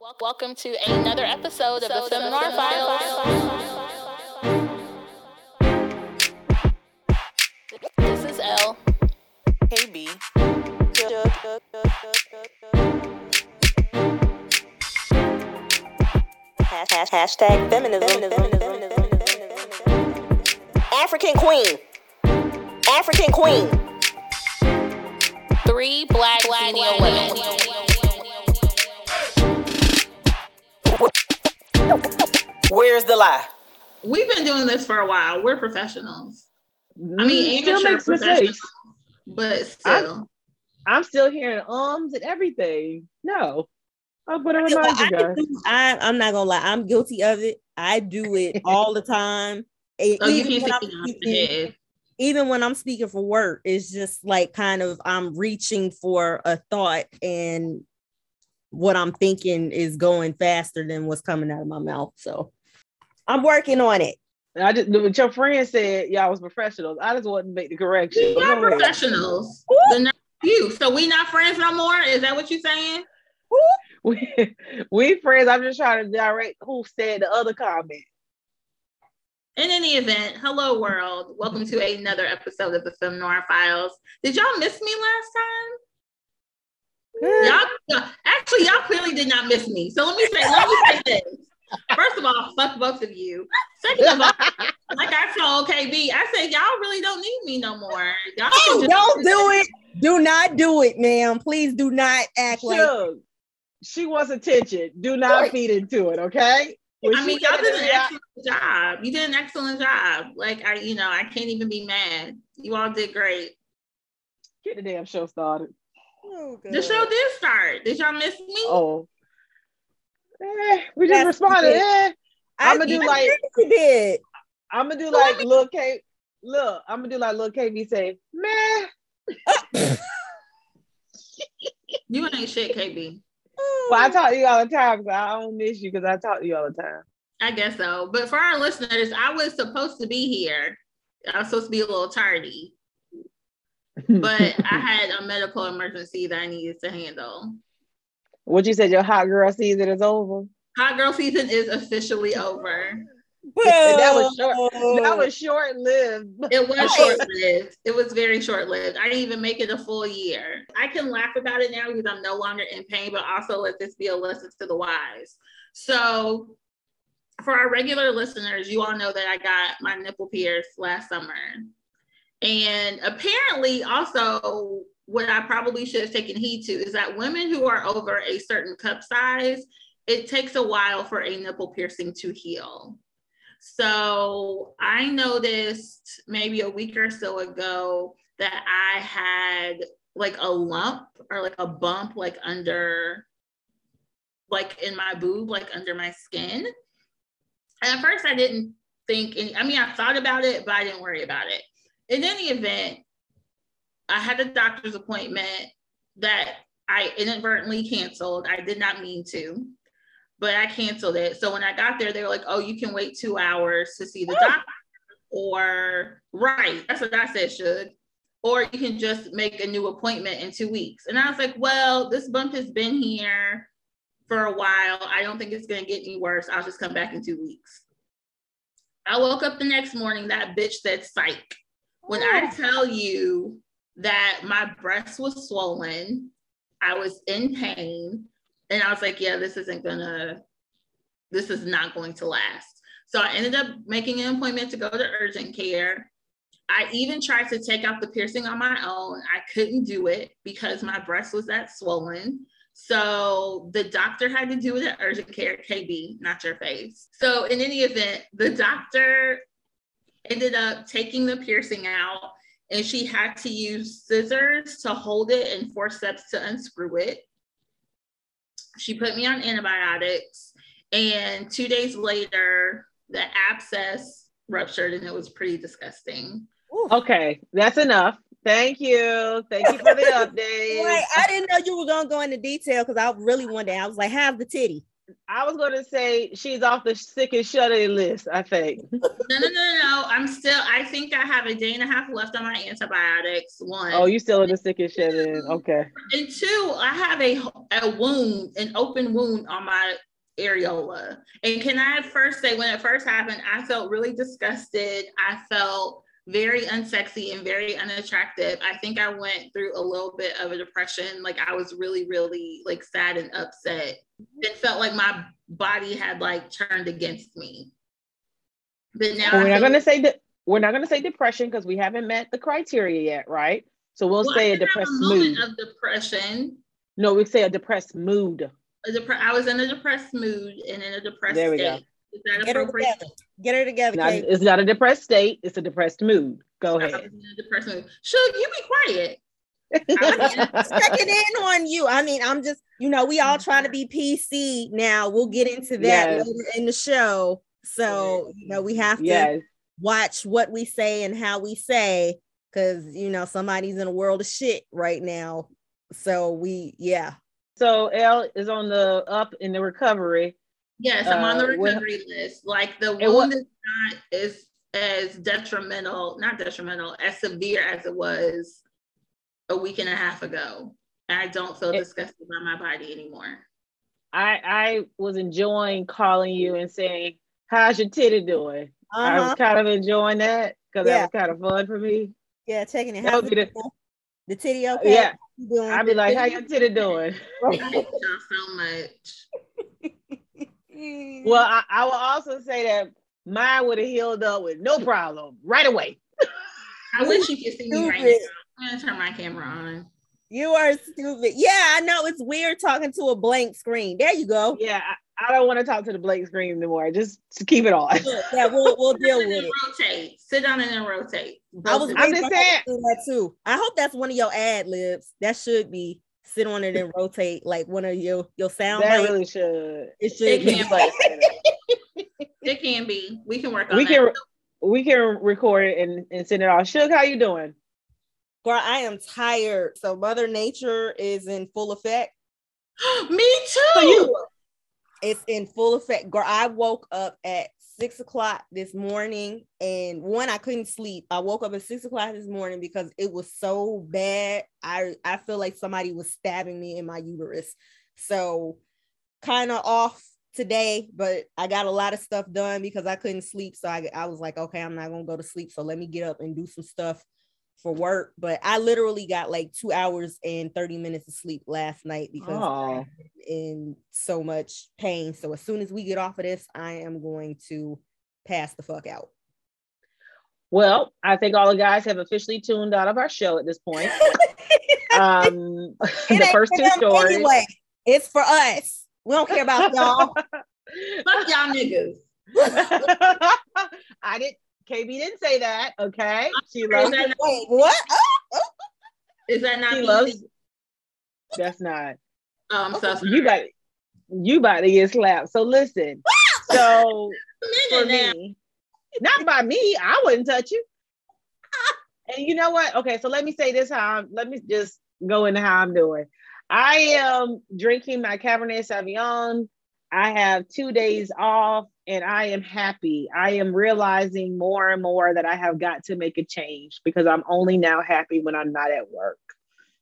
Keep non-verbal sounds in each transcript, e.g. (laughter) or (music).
Welcome to another episode of the Seminar Files. This is L. KB. Hash- hash- Hashtag feminism. African queen. African queen. Three black millennial women. Where's the lie? We've been doing this for a while. We're professionals. I mean, Mm, still amateur makes professionals, mistakes. but still. I'm still hearing ums and everything. No. I'll put a Well, reminder, I, guys. do- I, I'm not gonna lie. I'm guilty of it. I do it all the time. Oh, even, when take I'm me off the speaking, even when I'm speaking for work, it's just like kind of I'm reaching for a thought and what I'm thinking is going faster than what's coming out of my mouth. So I'm working on it. I just what your friend said y'all was professionals. I just wanted to make the correction. We are go ahead. professionals. But not you. So we not friends no more? Is that what you're saying? We, (laughs) we friends. I'm just trying to direct who said the other comment. In any event, hello world. Welcome to another episode of the Film Noir Files. Did y'all miss me last time? Eh. Y'all actually y'all clearly did not miss me. So let me say, let me say this. First of all, fuck both of you. Second of all, like I told KB, I said y'all really don't need me no more. Y'all Oh, don't do it. Do not do it, ma'am. Please do not act like she wants attention. Do not Right. feed into it, okay? When I mean, y'all did an yeah, excellent job. You did an excellent job. Like I, you know, I can't even be mad. You all did great. Get the damn show started. Oh, The show did start. Did y'all miss me? Oh. Eh, we just Yes, responded. Eh. I, I'ma do I like- think you did. I'm gonna do like Lil K. Look, I'm gonna do like Lil KB say, man. You ain't shit, KB. Well, I talk to you all the time because I don't miss you because I talk to you all the time. I guess so. But for our listeners, I was supposed to be here. I was supposed to be a little tardy, but I (laughs) had a medical emergency that I needed to handle. what you said, your hot girl season is over. Hot girl season is officially over. that was short. That was short lived. It was short lived. It was very short lived. I didn't even make it a full year. I can laugh about it now because I'm no longer in pain, but also let this be a lesson to the wise. So, for our regular listeners, you all know that I got my nipple pierced last summer. And apparently, also, what I probably should have taken heed to is that women who are over a certain cup size, it takes a while for a nipple piercing to heal. So I noticed maybe a week or so ago that I had like a lump or like a bump like under like in my boob, like under my skin. And at first I didn't think any, I mean I thought about it, but I didn't worry about it. In any event, I had a doctor's appointment that I inadvertently canceled. I did not mean to but I canceled it. So when I got there, they were like, "Oh, you can wait two hours to see the doctor," or right, that's what I said, should, or you can just make a new appointment in two weeks. And I was like, "Well, this bump has been here for a while. I don't think it's going to get any worse. I'll just come back in two weeks." I woke up the next morning. That bitch said, "Psych." When I tell you that my breast was swollen, I was in pain and I was like, yeah, this isn't gonna, this is not going to last. So I ended up making an appointment to go to urgent care. I even tried to take out the piercing on my own. I couldn't do it because my breast was that swollen. So the doctor had to do it at urgent care, KB, not your face. So in any event, the doctor ended up taking the piercing out and she had to use scissors to hold it and forceps to unscrew it she put me on antibiotics and two days later the abscess ruptured and it was pretty disgusting Okay, that's enough. Thank you. Thank you for the (laughs) update. Right. I didn't know you were gonna go into detail because I really wanted. I was like, "Have the titty." I was gonna say she's off the sick and shut in list. I think. (laughs) No, no, no, no, no. I'm still. I think I have a day and a half left on my antibiotics. One. Oh, you still in the sick and shut in? Okay. And two, I have a a wound, an open wound on my areola. And can I first say, when it first happened, I felt really disgusted. I felt very unsexy and very unattractive. I think I went through a little bit of a depression. Like I was really, really like sad and upset. It felt like my body had like turned against me. But now we're not gonna say that. We're not gonna say depression because we haven't met the criteria yet, right? So we'll Well, say I a depressed moment mood. of depression. No, we say a depressed mood. A depre- I was in a depressed mood and in a depressed There we go. state. That Get her appropriate? together. Get her together, Not- it's not a depressed state. It's a depressed mood. Go I ahead. in a depressed mood. Should you be quiet? (laughs) checking in on you. I mean, I'm just, you know, we all trying to be PC now. We'll get into that Yes. later in the show. So, you know, we have to yes. watch what we say and how we say because, you know, somebody's in a world of shit right now. So, we, yeah. So L is on the up in the recovery. Yes, I'm on the Uh, what- recovery list. Like the And what- wound is not as as detrimental, not detrimental, as severe as it was a week and a half ago. And I don't feel It- disgusted by my body anymore. I I was enjoying calling you and saying, "How's your titty doing?" I Uh-huh. was kind of enjoying that because Yeah. that was kind of fun for me. Yeah, checking it. That How's would the- the titty okay? Yeah, doing? I'd be like, "How your titty doing?" (laughs) I miss y'all so much. Well, (laughs) I, I will also say that mine would have healed up with no problem right away. I wish you could see me right now. I'm gonna turn my camera on. You are stupid. Yeah, I know it's weird talking to a blank screen. There you go. Yeah, I, I don't want to talk to the blank screen anymore. Just keep it on. Yeah, we'll we'll deal with it. rotate. Sit down and then rotate. I was I'm just for her to saying. that too. I hope that's one of your ad libs. That should be sit on it and rotate like one of your your sound that bites. really should. it should It be. can Like, (laughs) It can be. We can work on we that. can we can record it and, and send it off. Suge, how you doing? Girl, I am tired. So Mother Nature is in full effect. (gasps) Me too. So you- It's in full effect. Girl, I woke up at six o'clock this morning, and one, I couldn't sleep. I woke up at six o'clock this morning because it was so bad. I I feel like somebody was stabbing me in my uterus. So kind of off today, but I got a lot of stuff done because I couldn't sleep. So I, I was like, okay, I'm not gonna go to sleep. So let me get up and do some stuff for work. But I literally got like two hours and 30 minutes of sleep last night because Oh. in so much pain. So as soon as we get off of this, I am going to pass the fuck out. Well, I think all the guys have officially tuned out of our show at this point. (laughs) Um, the first two stories. Anyway, it's for us. We don't care about y'all. (laughs) Fuck y'all niggas. (laughs) I didn't. KB didn't say that. Okay, she Is loves. that not, Wait, what? Oh, (laughs) is that not She PC? loves. That's not. Oh, I'm so sorry. You got. You about to get slapped. So listen. (laughs) So (laughs) for now. me, not by me. I wouldn't touch you. And you know what? Okay, so let me say this. How I'm, let me just go into how I'm doing. I am drinking my Cabernet Sauvignon. I have two days off, and I am happy. I am realizing more and more that I have got to make a change because I'm only now happy when I'm not at work.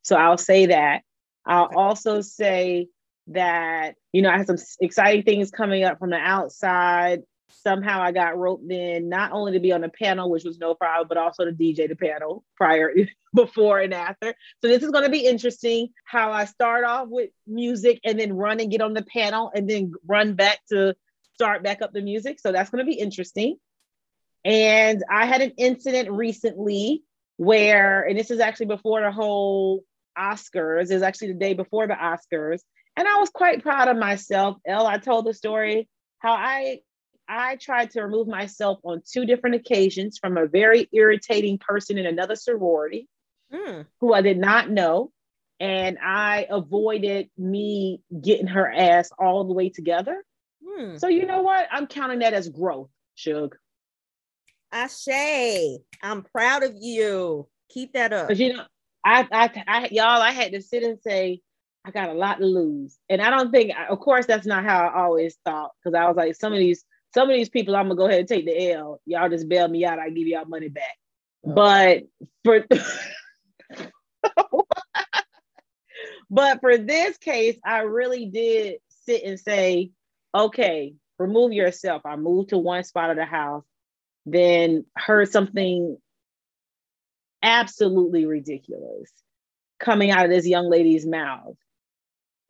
So I'll say that. I'll also say that you know I have some exciting things coming up from the outside. Somehow I got roped in not only to be on the panel, which was no problem, but also to DJ the panel prior, (laughs) before and after. So this is going to be interesting. How I start off with music and then run and get on the panel and then run back to start back up the music. So that's going to be interesting. And I had an incident recently where, and this is actually before the whole Oscars, is actually the day before the Oscars. And I was quite proud of myself. Elle, I told the story how I I tried to remove myself on two different occasions from a very irritating person in another sorority Hmm. who I did not know. And I avoided me getting her ass all the way together. Hmm. So you know what? I'm counting that as growth, Suge. Ashay, I'm proud of you. Keep that up. Because you know, I, I, I, y'all, I had to sit and say, I got a lot to lose. And I don't think, of course, that's not how I always thought. Cause I was like, some of these, some of these people, I'm gonna go ahead and take the L. Y'all just bail me out. I give y'all money back. Oh. But for (laughs) but for this case, I really did sit and say, okay, remove yourself. I moved to one spot of the house, then heard something absolutely ridiculous coming out of this young lady's mouth.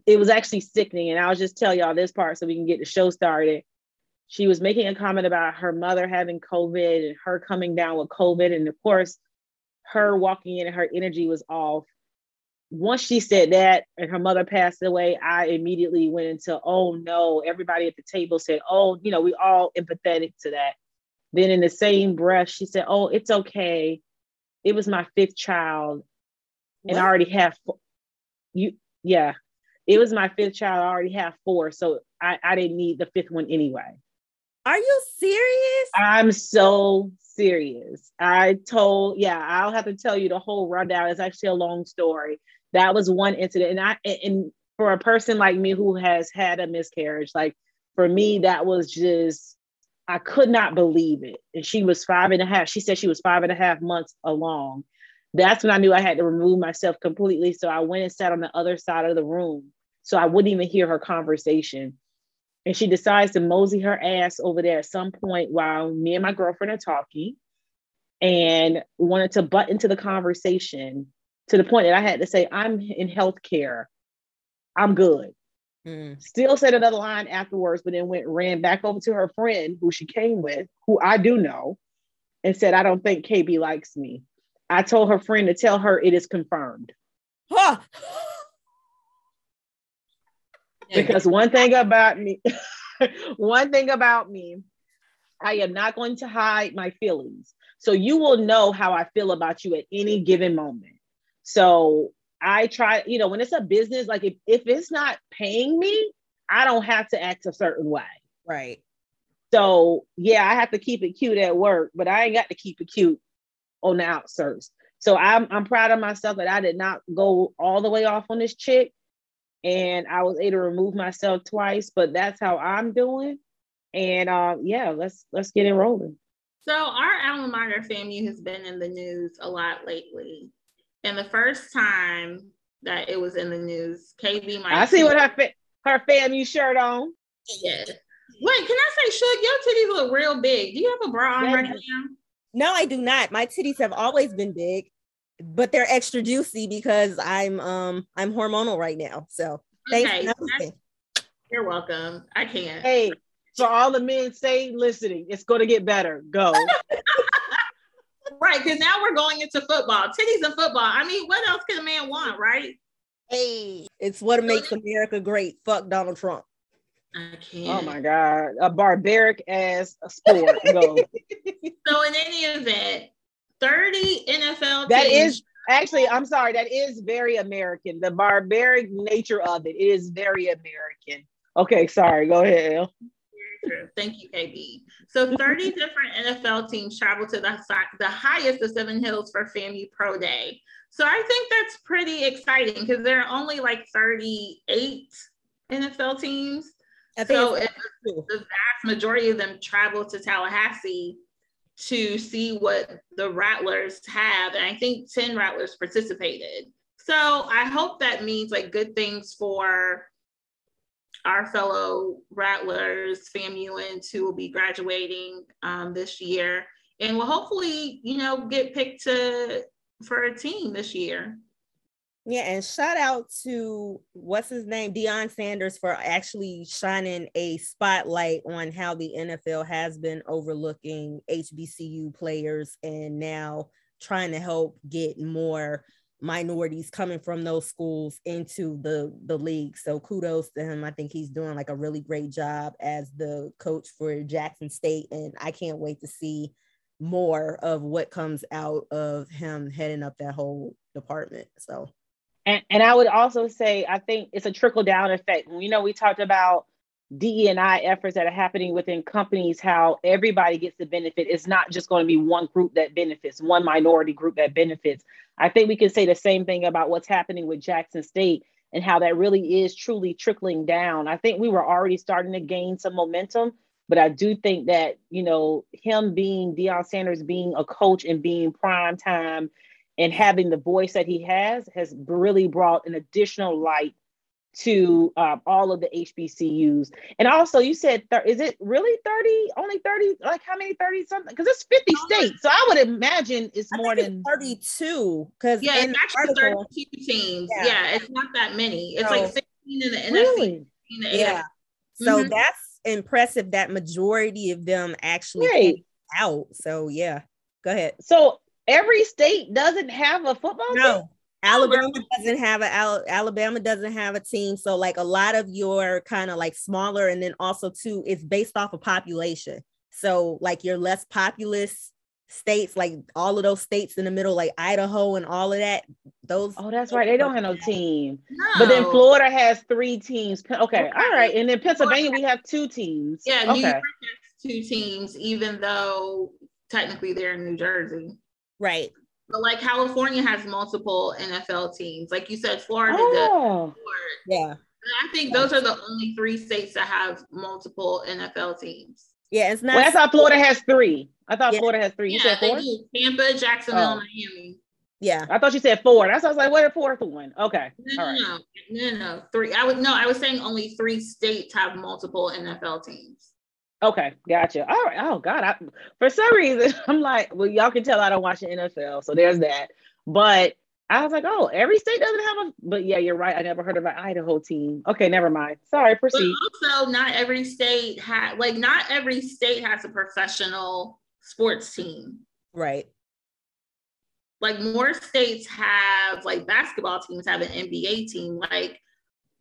It was actually sickening. And I'll just tell y'all this part so we can get the show started. She was making a comment about her mother having COVID and her coming down with COVID. And of course, her walking in and her energy was off. Once she said that and her mother passed away, I immediately went into, oh no, everybody at the table said, oh, you know, we all empathetic to that. Then in the same breath, she said, oh, it's okay. It was my fifth child. And I already have four. you, yeah, it was my fifth child. I already have four. So I, I didn't need the fifth one anyway. Are you serious? I'm so serious. I told, yeah, I'll have to tell you the whole rundown. It's actually a long story. That was one incident. And I and for a person like me who has had a miscarriage, like for me, that was just I could not believe it. And she was five and a half. She said she was five and a half months along. That's when I knew I had to remove myself completely. So I went and sat on the other side of the room so I wouldn't even hear her conversation. And she decides to mosey her ass over there at some point while me and my girlfriend are talking and wanted to butt into the conversation to the point that I had to say, I'm in healthcare. I'm good. Mm. Still said another line afterwards, but then went ran back over to her friend who she came with, who I do know, and said, I don't think KB likes me. I told her friend to tell her it is confirmed. Huh. Because one thing about me, (laughs) one thing about me, I am not going to hide my feelings. So you will know how I feel about you at any given moment. So I try, you know, when it's a business, like if, if it's not paying me, I don't have to act a certain way. Right. So yeah, I have to keep it cute at work, but I ain't got to keep it cute on the outskirts. So I'm I'm proud of myself that I did not go all the way off on this chick and I was able to remove myself twice, but that's how I'm doing. And uh, yeah, let's let's get it rolling. So our alma mater family has been in the news a lot lately, and the first time that it was in the news, KB might. I see what her fa- her family shirt on. Yeah. Wait, can I say, Shug, your titties look real big. Do you have a bra on right now? No, I do not. My titties have always been big but they're extra juicy because I'm um I'm hormonal right now. So okay. You're welcome. I can't. Hey, for all the men say listening, it's gonna get better. Go. (laughs) right, because now we're going into football, titties and football. I mean, what else can a man want, right? Hey, it's what makes America great. Fuck Donald Trump. I can't. Oh my god, a barbaric ass sport. Go. (laughs) so in any event, 30 NFL That teams. is actually, I'm sorry, that is very American. The barbaric nature of it is very American. Okay, sorry, go ahead. Thank you, KB. So 30 (laughs) different NFL teams travel to the, the highest of Seven Hills for FAMU Pro Day. So I think that's pretty exciting because there are only like 38 NFL teams. so the vast majority of them travel to Tallahassee to see what the Rattlers have. And I think 10 Rattlers participated. So I hope that means like good things for our fellow Rattlers, FAMUans who will be graduating um, this year and will hopefully, you know, get picked to for a team this year. Yeah, and shout out to what's his name, Deion Sanders, for actually shining a spotlight on how the NFL has been overlooking HBCU players and now trying to help get more minorities coming from those schools into the the league. So kudos to him. I think he's doing like a really great job as the coach for Jackson State, and I can't wait to see more of what comes out of him heading up that whole department. So and, and I would also say, I think it's a trickle down effect. You know, we talked about DE and I efforts that are happening within companies, how everybody gets the benefit. It's not just going to be one group that benefits, one minority group that benefits. I think we can say the same thing about what's happening with Jackson State. and how that really is truly trickling down. I think we were already starting to gain some momentum, but I do think that, you know, him being Deion Sanders being a coach and being prime time and having the voice that he has has really brought an additional light to um, all of the HBCUs. And also, you said, thir- is it really 30? Only 30? Like how many 30 something? Because it's 50 states. So I would imagine it's I more think than. it's 32. Because Yeah, it's actually article, 32 teams. Yeah. Yeah. it's not that many. It's No. like 16 in the NFC, Really? in the yeah. AFC. So that's impressive that majority of them actually Right. out. So yeah, go ahead. So every state doesn't have a football team? No, Alabama doesn't have a Alabama doesn't have a team. So like a lot of your kind of like smaller, and then also too, it's based off of population. So like your less populous states, like all of those states in the middle, like Idaho and all of that. Those Oh, that's right. They don't have no team. No. But then Florida has three teams. Okay. Okay. All right. And then Pennsylvania, we have two teams. Yeah, New Okay. York has two teams, even though technically they're in New Jersey. Right. But like California has multiple NFL teams. Like you said, Florida does. Oh, Yeah. And I think those are the only three states that have multiple NFL teams. Yeah. It's not. well, I thought Florida has three. I thought Yeah. Florida has three. You yeah, said they four? do. Tampa, Jacksonville, Oh. Miami. yeah. I thought you said four. That's why I was like, what a fourth one? Okay. No, All right. no, no, no, no, three. I was no, I was saying only three states have multiple NFL teams. Okay, gotcha. All right. Oh God, I, for some reason (laughs) I'm like, well, y'all can tell I don't watch the NFL, so there's that. But I was like, oh, every state doesn't have a. But yeah, you're right. I never heard of an Idaho team. Okay, never mind. Sorry, But proceed. also, not every state had like not every state has a professional sports team. Right. Like more states have like basketball teams have an NBA team. Like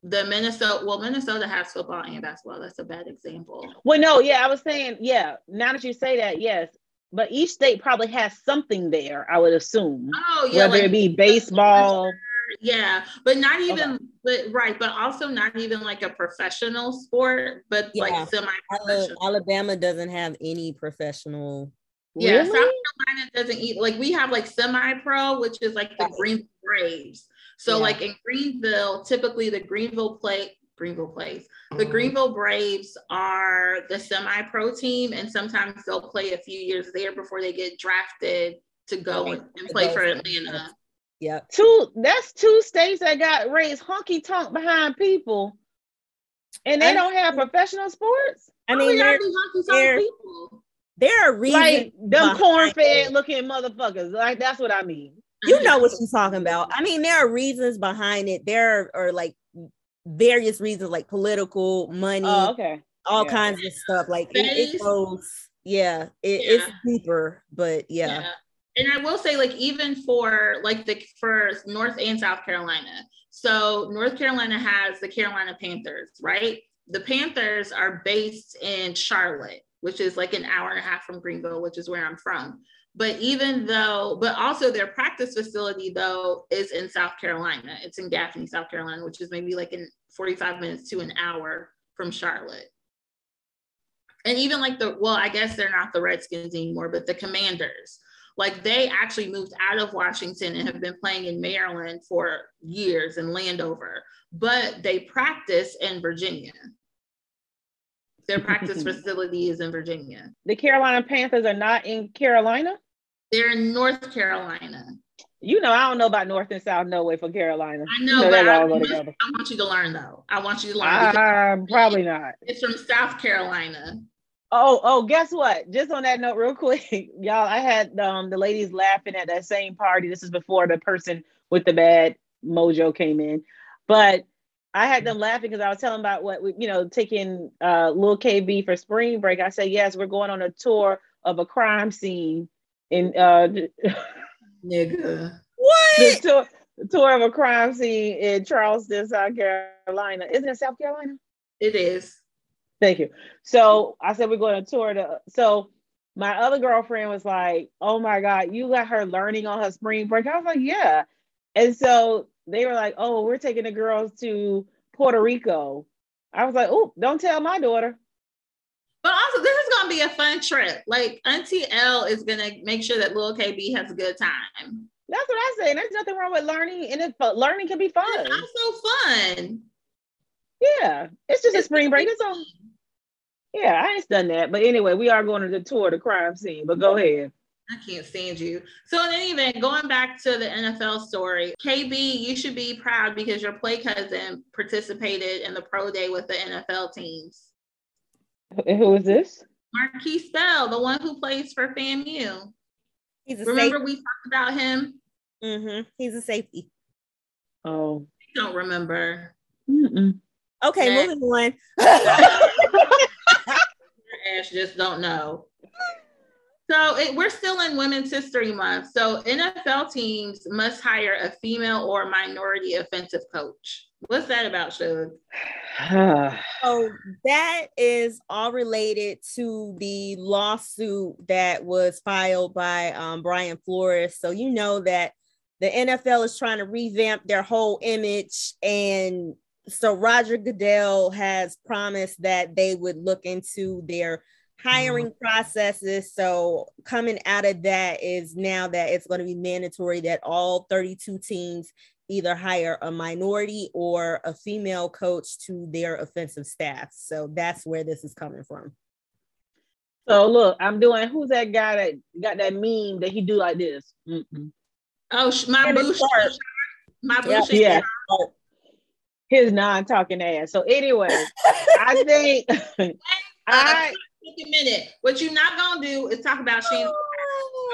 the Minnesota, well, Minnesota has football and basketball. That's a bad example. Well, no, yeah, I was saying, yeah. Now that you say that, yes, but each state probably has something there. I would assume, Oh yeah, whether like- it be baseball. Yeah, but not Okay. even, but right, but also not even like a professional sport, but Yeah. like Ala- semi-professional. Alabama doesn't have any professional. Yeah, Really? South Carolina doesn't eat like we have like semi-pro, which is like the Right. Green Braves. So Yeah. like in Greenville, typically the Greenville play Greenville plays. The mm-hmm. Greenville Braves are the semi-pro team, and sometimes they'll play a few years there before they get drafted to go Right. and, and play for for- Atlanta. Yep. Two. That's two states that got raised honky tonk behind people, and they I- don't have professional sports. I mean, we there, gotta be honky-tonk there- people. there are reasons. Like them behind corn fed looking motherfuckers. Like that's what I mean. You know what you're talking about. I mean, there are reasons behind it. There are, are like various reasons, like political, money, Oh, okay. all yeah. kinds of stuff. Like it, it goes, yeah, it, Yeah. it's deeper, but yeah, Yeah. And I will say, like, even for like the for North and South Carolina. So North Carolina has the Carolina Panthers, right? The Panthers are based in Charlotte, which is like an hour and a half from Greenville, which is where I'm from. But even though, but also their practice facility though is in South Carolina. It's in Gaffney, South Carolina, which is maybe like in 45 minutes to an hour from Charlotte. And even like the, well, I guess they're not the Redskins anymore, but the Commanders. Like they actually moved out of Washington and have been playing in Maryland for years in Landover, but they practice in Virginia. Their practice (laughs) facility is in Virginia. The Carolina Panthers are not in Carolina. They're in North Carolina. You know, I don't know about North and South no way for Carolina. I know, but that I. I want you to learn though. I want you to learn. probably not. it's from South Carolina. Oh, oh, guess what? Just on that note, real quick, (laughs) y'all, I had um the ladies laughing at that same party. This is before the person with the bad mojo came in, but I had them laughing because I was telling about what we, you know, taking uh Lil KB for spring break. I said, yes, we're going on a tour of a crime scene in uh (laughs) Nigga. what? the tour, the tour of a crime scene in Charleston, South Carolina. Isn't it South Carolina? It is. Thank you. So I said we're going to tour the. So my other girlfriend was like, "Oh my God, you got her learning on her spring break." I was like, "Yeah," and so they were like, "Oh, we're taking the girls to Puerto Rico." I was like, "Oh, don't tell my daughter." But also, this is gonna be a fun trip. Like Auntie L is gonna make sure that little KB has a good time. That's what I say. There's nothing wrong with learning, and it, but learning can be fun. It's also fun. Yeah, it's just a spring break. It's all. Yeah, I ain't done that. But anyway, we are going to the tour the crime scene. But go ahead. I can't stand you. So in any event, going back to the NFL story, KB, you should be proud because your play cousin participated in the pro day with the NFL teams. Who is this? Markquese Bell, the one who plays for FAMU. He's a Remember safety. we talked about him? hmm He's a safety. Oh. I don't remember. Mm-mm. Okay, Next. moving on. (laughs) Ash just don't know. So it, we're still in Women's History Month. So NFL teams must hire a female or minority offensive coach. What's that about, Shug? (sighs) So that is all related to the lawsuit that was filed by um, Brian Flores. So you know that the NFL is trying to revamp their whole image, and so Roger Goodell has promised that they would look into their hiring processes. So coming out of that is now that it's going to be mandatory that all 32 teams either hire a minority or a female coach to their offensive staff. So that's where this is coming from. So look, I'm doing. Who's that guy that got that meme that he do like this? Mm-mm. Oh, my Shannon bullshit. Sharpe. My Yeah. bullshit. Yeah. His non-talking ass. So anyway, I (laughs) think (laughs) uh, I Take a minute. What you're not gonna do is talk about Shane.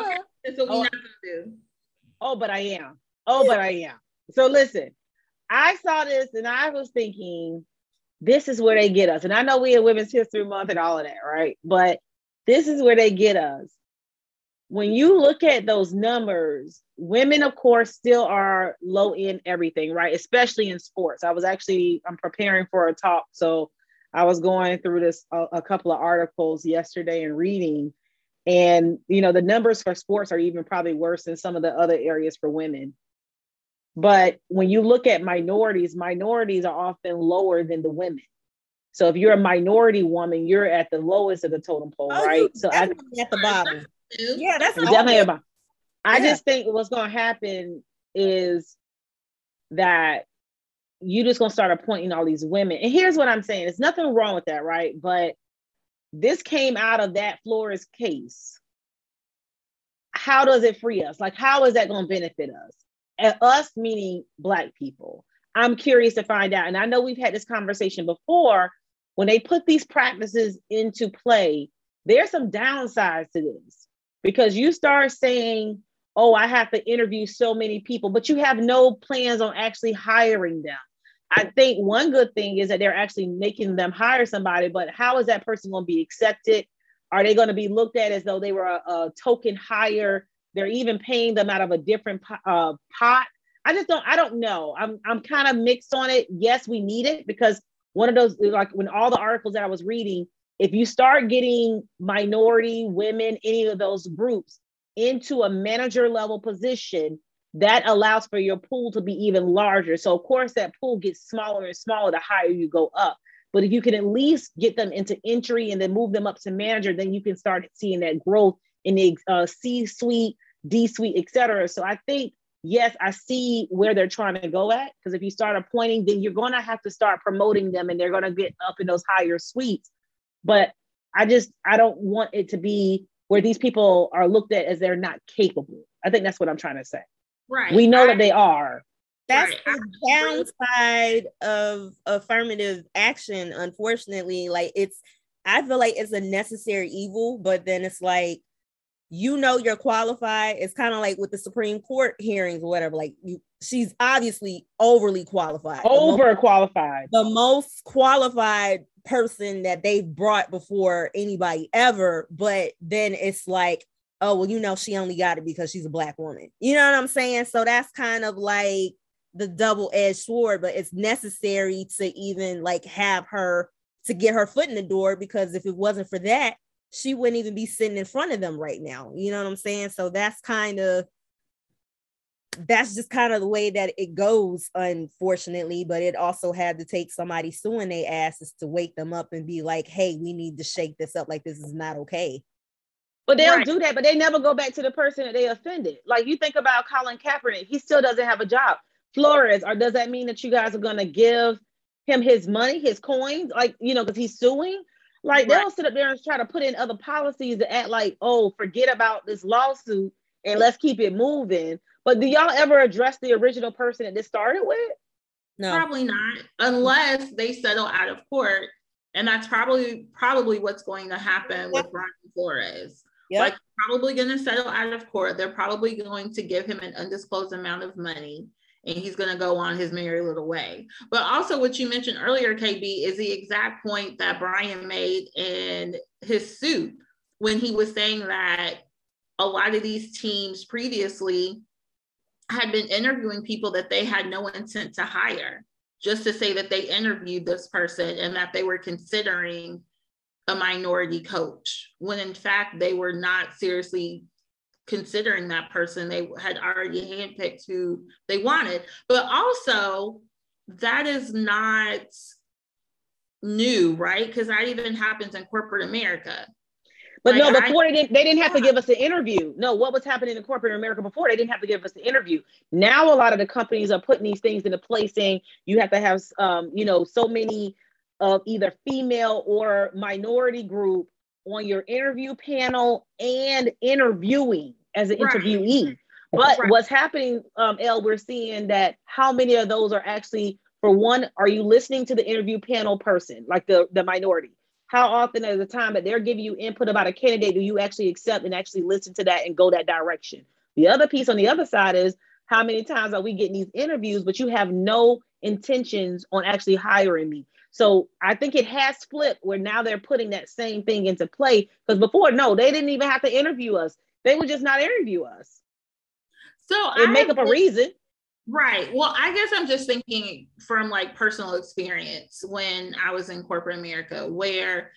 Okay, (laughs) that's what we're Oh. not gonna do. Oh, but I am. Oh, but I am. So listen, I saw this and I was thinking, this is where they get us. And I know we in Women's History Month and all of that, right? But this is where they get us. When you look at those numbers, women, of course, still are low in everything, right? Especially in sports. I was actually I'm preparing for a talk, so I was going through this a, a couple of articles yesterday and reading, and you know the numbers for sports are even probably worse than some of the other areas for women. But when you look at minorities, minorities are often lower than the women. So if you're a minority woman, you're at the lowest of the totem pole, Oh, right? So I definitely at the bottom. Yeah, that's it's all definitely good. about. I Yeah. just think what's going to happen is that you just going to start appointing all these women. And here's what I'm saying: there's nothing wrong with that, right? But this came out of that Flores case. How does it free us? Like, how is that going to benefit us? Us meaning Black people. I'm curious to find out. And I know we've had this conversation before. When they put these practices into play, there's some downsides to this because you start saying, oh, I have to interview so many people, but you have no plans on actually hiring them. I think one good thing is that they're actually making them hire somebody, but how is that person going to be accepted? Are they going to be looked at as though they were a, a token hire? They're even paying them out of a different uh, pot. I just don't. I don't know. I'm I'm kind of mixed on it. Yes, we need it because one of those like when all the articles that I was reading, if you start getting minority women, any of those groups into a manager level position, that allows for your pool to be even larger. So of course that pool gets smaller and smaller the higher you go up. But if you can at least get them into entry and then move them up to manager, then you can start seeing that growth in the uh, C suite, D suite, et cetera. So I think yes, I see where they're trying to go at. Because if you start appointing, then you're going to have to start promoting them and they're going to get up in those higher suites. But I just, I don't want it to be where these people are looked at as they're not capable. I think that's what I'm trying to say. Right. We know I- that they are. That's Right. the downside of affirmative action, unfortunately. Like it's I feel like it's a necessary evil, but then it's like you know you're qualified. It's kind of like with the Supreme Court hearings or whatever. Like you she's obviously overly qualified. The Overqualified. the most qualified person that they've brought before anybody ever. But then it's like, oh, well, you know, she only got it because she's a black woman. You know what I'm saying? So that's kind of like the double-edged sword, but it's necessary to even like have her to get her foot in the door because if it wasn't for that, she wouldn't even be sitting in front of them right now. You know what I'm saying? So that's kind of that's just kind of the way that it goes, unfortunately. But it also had to take somebody suing their asses to wake them up and be like, hey, we need to shake this up. Like, this is not okay. But they'll Right. do that, but they never go back to the person that they offended. Like you think about Colin Kaepernick, he still doesn't have a job. Flores, or does that mean that you guys are gonna give him his money, his coins, like you know, because he's suing? Like Right. they'll sit up there and try to put in other policies that act like, oh, forget about this lawsuit and let's keep it moving. But do y'all ever address the original person that this started with? No. Probably not, unless they settle out of court. And that's probably probably what's going to happen with Brian Flores. Yep. Like probably going to settle out of court. They're probably going to give him an undisclosed amount of money and he's going to go on his merry little way. But also what you mentioned earlier, KB, is the exact point that Brian made in his suit when he was saying that a lot of these teams previously had been interviewing people that they had no intent to hire just to say that they interviewed this person and that they were considering a minority coach when in fact they were not seriously considering that person they had already handpicked who they wanted. But also that is not new right? Because that even happens in corporate america. But Like, no, I- before they didn't they didn't have to give us an interview. No, what was happening in corporate America before they didn't have to give us an interview. Now a lot of the companies are putting these things into place saying you have to have um, you know, so many of either female or minority group on your interview panel and interviewing as an Right. interviewee. But Right. what's happening, um, El, we're seeing that how many of those are actually, for one, are you listening to the interview panel person, like the, the minority? How often at the time that they're giving you input about a candidate do you actually accept and actually listen to that and go that direction? The other piece on the other side is how many times are we getting these interviews, but you have no intentions on actually hiring me? So I think it has flipped where now they're putting that same thing into play. Because before, no, they didn't even have to interview us. They would just not interview us so and I make up a reason. Right. Well, I guess I'm just thinking from like personal experience when I was in corporate America, where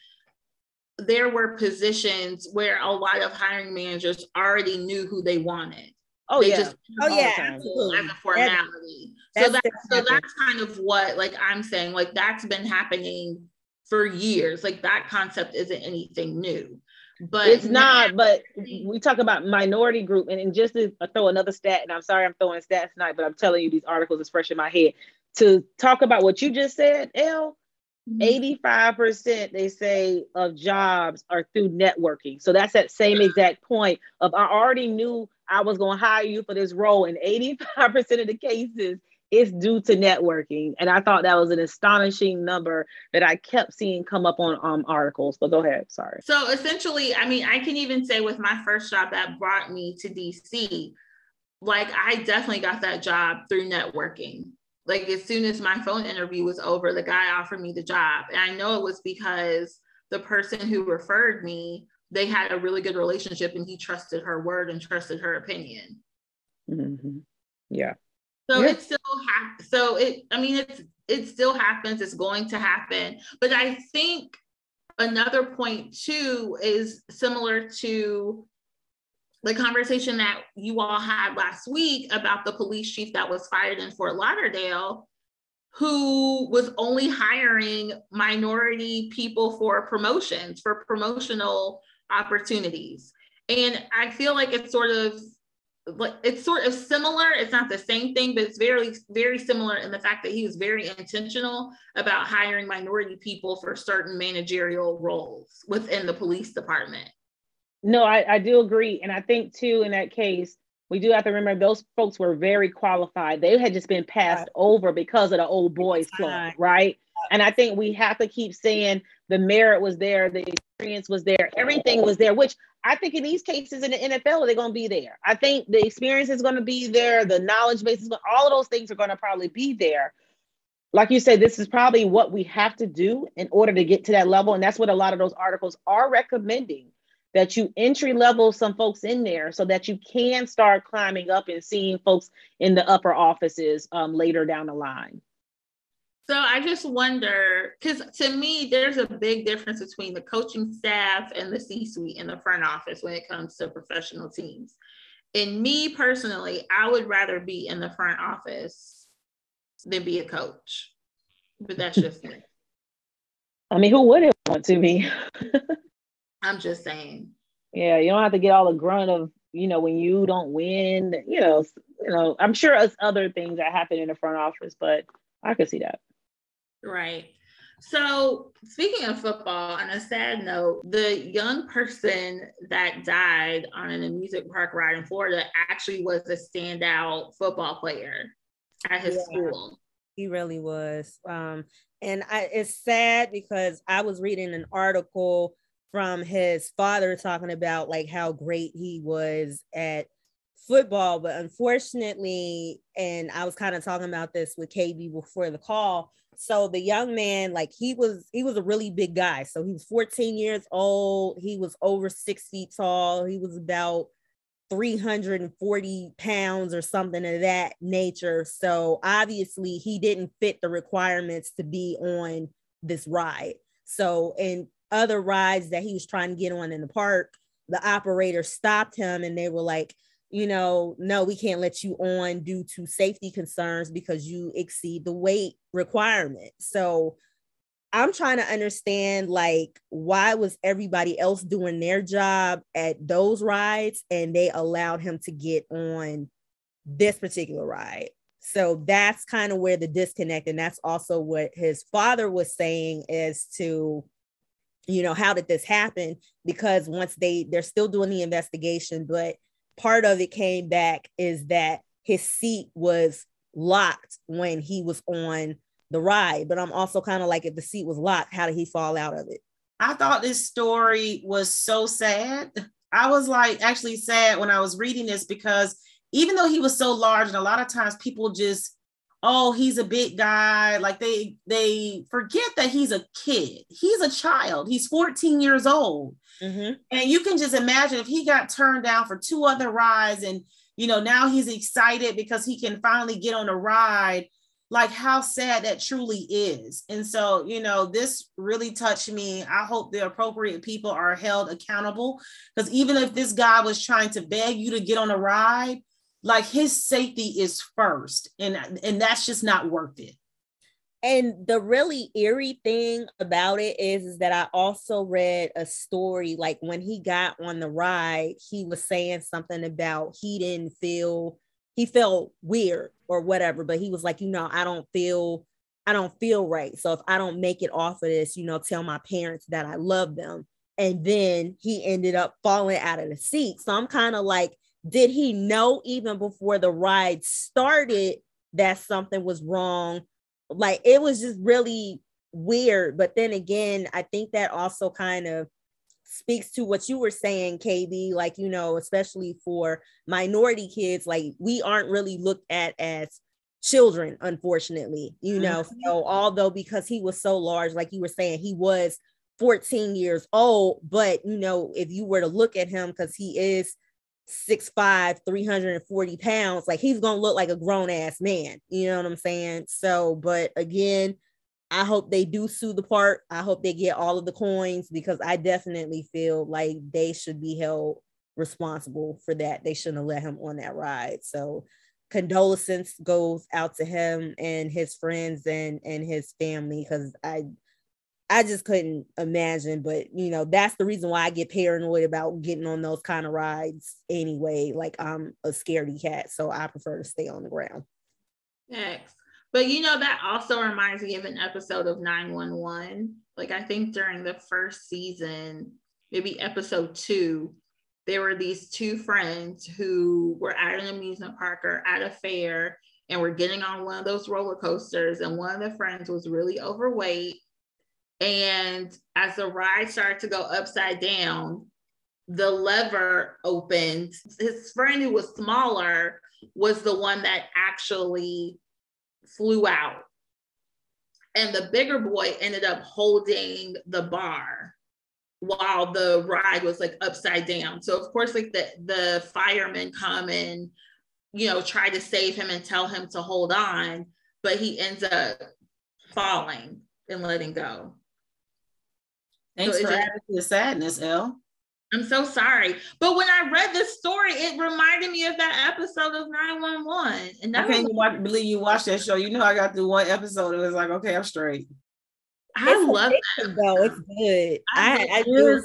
there were positions where a lot of hiring managers already knew who they wanted. Oh They yeah. just Oh yeah, absolutely. as a formality. That's- so that, that's so that's kind of what like I'm saying, like that's been happening for years. Like that concept isn't anything new. But it's not, but we talk about minority group, and, and just to throw another stat, and I'm sorry I'm throwing stats tonight, but I'm telling you these articles is fresh in my head. To talk about what you just said, L, Mhm. 85% they say of jobs are through networking. So that's that same exact point of I already knew I was going to hire you for this role, and 85% of the cases it's due to networking. And I thought that was an astonishing number that I kept seeing come up on um, articles. But go ahead, sorry. So essentially, I mean, I can even say with my first job that brought me to DC, like I definitely got that job through networking. Like as soon as my phone interview was over, the guy offered me the job. And I know it was because the person who referred me, they had a really good relationship and he trusted her word and trusted her opinion. Mhm. Yeah. So Yeah. it still ha- so it I mean it's it still happens, it's going to happen. But I think another point too is similar to the conversation that you all had last week about the police chief that was fired in Fort Lauderdale who was only hiring minority people for promotions for promotional opportunities. And I feel like it's sort of like it's sort of similar. It's not the same thing, but it's very, very similar in the fact that he was very intentional about hiring minority people for certain managerial roles within the police department. No, I, I do agree. And I think too, in that case, we do have to remember those folks were very qualified. They had just been passed over because of the old boys club, Right. And I think we have to keep saying the merit was there, the experience was there, everything was there, which I think in these cases in the NFL, they're going to be there. I think the experience is going to be there, the knowledge base going all of those things are going to probably be there. Like you said, this is probably what we have to do in order to get to that level. And that's what a lot of those articles are recommending that you entry level some folks in there so that you can start climbing up and seeing folks in the upper offices um, later down the line. So I just wonder, because to me, there's a big difference between the coaching staff and the C-suite in the front office when it comes to professional teams. And me personally, I would rather be in the front office than be a coach. But that's just me. (laughs) I mean, who wouldn't want to be? (laughs) I'm just saying. Yeah, you don't have to get all the grunt of you know when you don't win. You know, you know. I'm sure it's other things that happen in the front office, but I could see that. Right. So, speaking of football, on a sad note, the young person that died on an amusement park ride in Florida actually was a standout football player at his Yeah. school. He really was. Um, and I, it's sad because I was reading an article from his father talking about like how great he was at football, but unfortunately, and I was kind of talking about this with KB before the call. So the young man, like he was, he was a really big guy. So he was 14 years old. He was over six feet tall. He was about 340 pounds or something of that nature. So obviously he didn't fit the requirements to be on this ride. So in other rides that he was trying to get on in the park, the operator stopped him and they were like, you know, no, we can't let you on due to safety concerns because you exceed the weight requirement. So I'm trying to understand like why was everybody else doing their job at those rides and they allowed him to get on this particular ride. So that's kind of where the disconnect and that's also what his father was saying as to you know how did this happen because once they they're still doing the investigation but part of it came back is that his seat was locked when he was on the ride. But I'm also kind of like, if the seat was locked, how did he fall out of it? I thought this story was so sad. I was like actually sad when I was reading this because even though he was so large, and a lot of times people just, oh, he's a big guy, like they they forget that he's a kid. He's a child. He's 14 years old. Mhm. And you can just imagine if he got turned down for two other rides and you know now he's excited because he can finally get on a ride like how sad that truly is. And so, you know, this really touched me. I hope the appropriate people are held accountable because even if this guy was trying to beg you to get on a ride, like his safety is first and and that's just not worth it. And the really eerie thing about it is, is that I also read a story like when he got on the ride, he was saying something about he didn't feel he felt weird or whatever, but he was like, you know, I don't feel I don't feel right. So if I don't make it off of this, you know, tell my parents that I love them. And then he ended up falling out of the seat. So I'm kind of like, did he know even before the ride started that something was wrong? Like it was just really weird. But then again, I think that also kind of speaks to what you were saying, KB. Like, you know, especially for minority kids, like we aren't really looked at as children, unfortunately, you know. Mm-hmm. So, although because he was so large, like you were saying, he was 14 years old, but you know, if you were to look at him, because he is 6'5, 340 pounds, like he's gonna look like a grown ass man, you know what I'm saying? So, but again, I hope they do sue the park. I hope they get all of the coins because I definitely feel like they should be held responsible for that. They shouldn't have let him on that ride. So condolences goes out to him and his friends and and his family because I I just couldn't imagine, but you know, that's the reason why I get paranoid about getting on those kind of rides anyway. Like I'm a scaredy cat, so I prefer to stay on the ground. Thanks. But you know, that also reminds me of an episode of 911. Like, I think during the first season, maybe episode two, there were these two friends who were at an amusement park or at a fair and were getting on one of those roller coasters. And one of the friends was really overweight. And as the ride started to go upside down, the lever opened. His friend, who was smaller, was the one that actually flew out. And the bigger boy ended up holding the bar while the ride was like upside down. So of course, like the the firemen come and you know try to save him and tell him to hold on, but he ends up falling and letting go. Thanks So it for just- adding to the sadness, Elle. I'm so sorry. But when I read this story, it reminded me of that episode of 911. And I can't was, even believe you watched that show. You know, I got through one episode. It was like, okay, I'm straight. I It's love addictive, though. It's good. I I, I do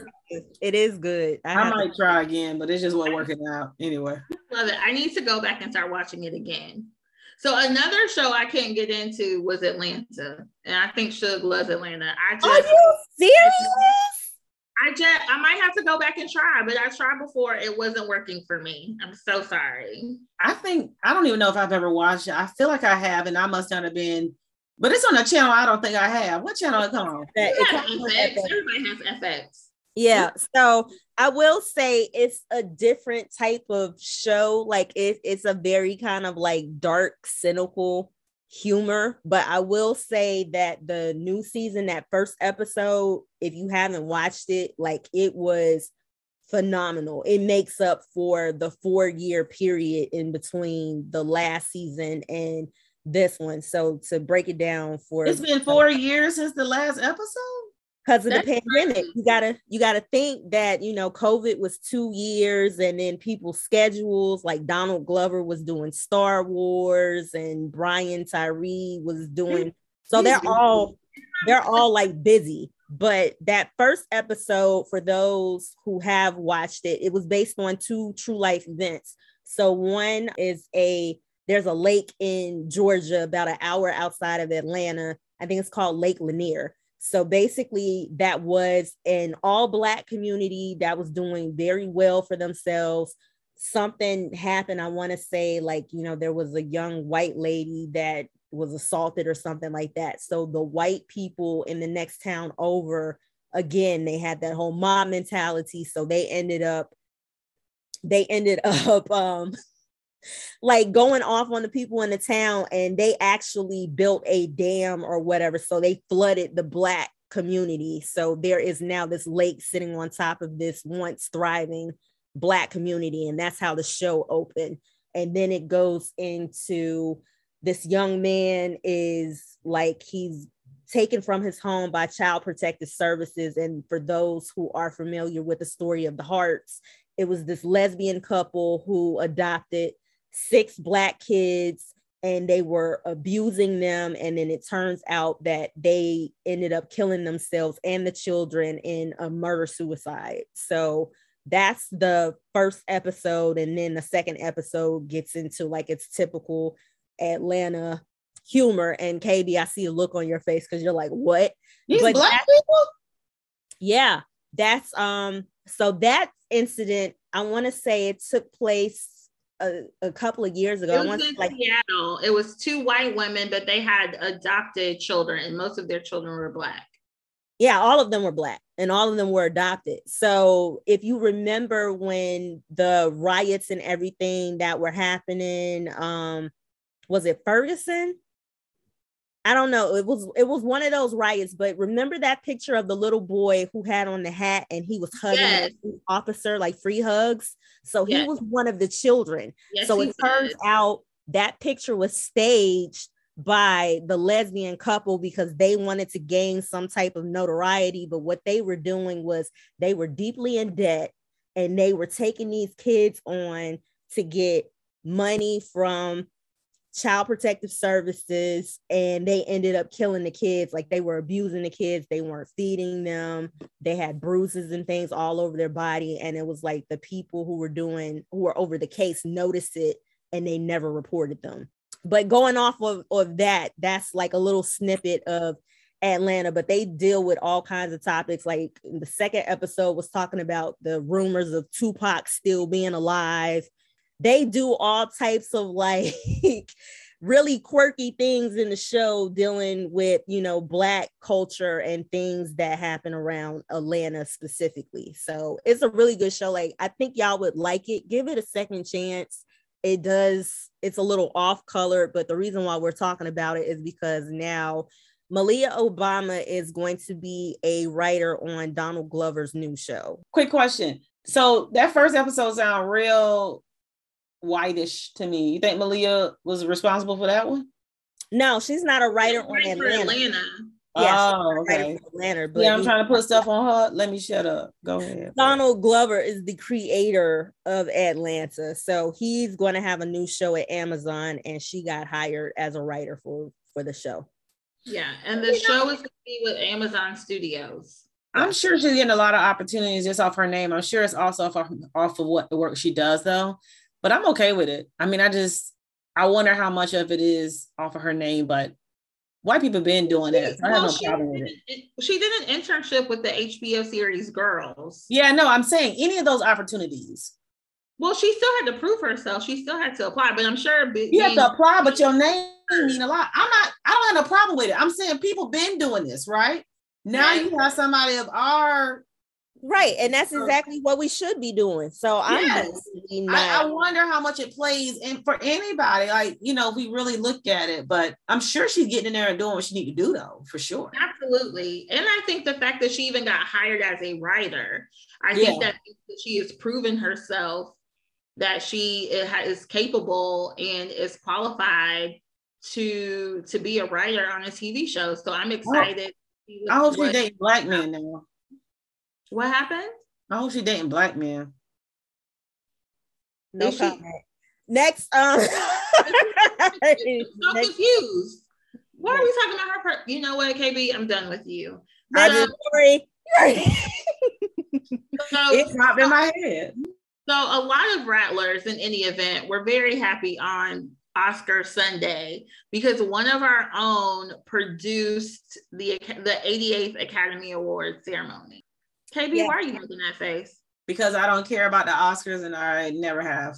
It is good. I, I have to- might try again, but it's just wasn't working out anyway. Love it. I need to go back and start watching it again. So another show I couldn't get into was Atlanta, and I think Suge loves Atlanta. I just, Are you serious? I just, I might have to go back and try, but I tried before. It wasn't working for me. I'm so sorry. I think I don't even know if I've ever watched it. I feel like I have, and I must not have been. But it's on a channel I don't think I have. What channel it on? It Yeah, comes with FX. FX. Everybody has FX. Yeah. So I will say it's a different type of show. Like it, it's a very kind of like dark, cynical humor. But I will say that the new season, that first episode, if you haven't watched it, like it was phenomenal. It makes up for the four year period in between the last season and this one. So to break it down for It's been four years since the last episode. Because of the pandemic crazy. you gotta you gotta think that you know covid was two years and then people's schedules like donald glover was doing star wars and brian tyree was mm-hmm. doing so they're mm-hmm. all they're all like busy. But that first episode for those who have watched it it was based on two true life events. So one is a there's a lake in georgia about an hour outside of atlanta. I think it's called lake lanier so basically, that was an all Black community that was doing very well for themselves. Something happened, I want to say, like, you know, there was a young white lady that was assaulted or something like that. So the white people in the next town over, again, they had that whole mob mentality. So they ended up, they ended (laughs) up, um, like going off on the people in the town and they actually built a dam or whatever so they flooded the black community. So there is now this lake sitting on top of this once thriving black community and that's how the show opened. And then it goes into this young man is like he's taken from his home by child protective services. And for those who are familiar with the story of the Harts it was this lesbian couple who adopted six black kids and they were abusing them. And then it turns out that they ended up killing themselves and the children in a murder suicide. So that's the first episode. And then the second episode gets into like its typical atlanta humor. And kb i see a look on your face because you're like what? These But black people. yeah that's um so that incident i want to say it took place a, a couple of years ago It was in like Seattle. It was two white women, but they had adopted children, and most of their children were black. yeah all of them were black and all of them were adopted so if you remember when the riots and everything that were happening um was it ferguson i don't know it was it was one of those riots but remember that picture of the little boy who had on the hat and he was hugging Yes. the officer like free hugs so he Yes. was one of the children Yes, so it turns out that picture was staged by the lesbian couple because they wanted to gain some type of notoriety. But what they were doing was they were deeply in debt and they were taking these kids on to get money from child protective services and they ended up killing the kids. Like they were abusing the kids. They weren't feeding them. They had bruises and things all over their body. And it was like the people who were doing who were over the case noticed it and they never reported them. But going off of, of that that's like a little snippet of atlanta but they deal with all kinds of topics. Like the second episode was talking about the rumors of tupac still being alive they do all types of like (laughs) really quirky things in the show dealing with you know black culture and things that happen around atlanta specifically. So it's a really good show. Like i think y'all would like it. Give it a second chance. It does it's a little off color but the reason why we're talking about it is because now malia obama is going to be a writer on donald glover's new show. Quick question. So that first episode sound real whitish to me. You think Malia was responsible for that one? no she's not a writer on Right for atlanta, Atlanta. Yeah, oh, not a oh, writer okay. atlanta but Yeah, I'm you- trying to put stuff on her. Let me shut up. Go ahead. Donald Glover is the creator of Atlanta. So he's going to have a new show at Amazon and she got hired as a writer for for the show. Yeah, and the show is going to be with Amazon Studios. I'm sure she's getting a lot of opportunities just off her name. I'm sure it's also off of, off of what the work she does, though. But I'm okay with it. I mean, I just I wonder how much of it is off of her name, but white people been doing that. So I have Well, no she, problem with it. she did an internship with the HBO series Girls. Yeah, no, I'm saying any of those opportunities. Well, she still had to prove herself. She still had to apply, but I'm sure be- You have to apply, but your name mean a lot. I'm not. I don't have a problem with it. I'm saying people been doing this, right? Now Right. you have somebody of our. Right. And that's exactly what we should be doing. So I'm Yes. definitely I, I wonder how much it plays in for anybody. Like you know, if we really look at it, but I'm sure she's getting in there and doing what she need to do, though, for sure. Absolutely. And I think the fact that she even got hired as a writer, I think that she has proven herself that she is capable and is qualified to to be a writer on a TV show. So I'm oh. excited. to I hope she what- dating black men now. What happened? I hope she dating black men. No Is she- Next, um, I'm (laughs) (laughs) so next, confused. Why are we talking about her? Per- you know what, KB? I'm done with you. next So- story. So, It popped in my head. So a lot of rattlers in any event were very happy on Oscar Sunday because one of our own produced the the 88th Academy Awards ceremony. KB, Yeah. why are you making that face? because I don't care about the Oscars and I never have.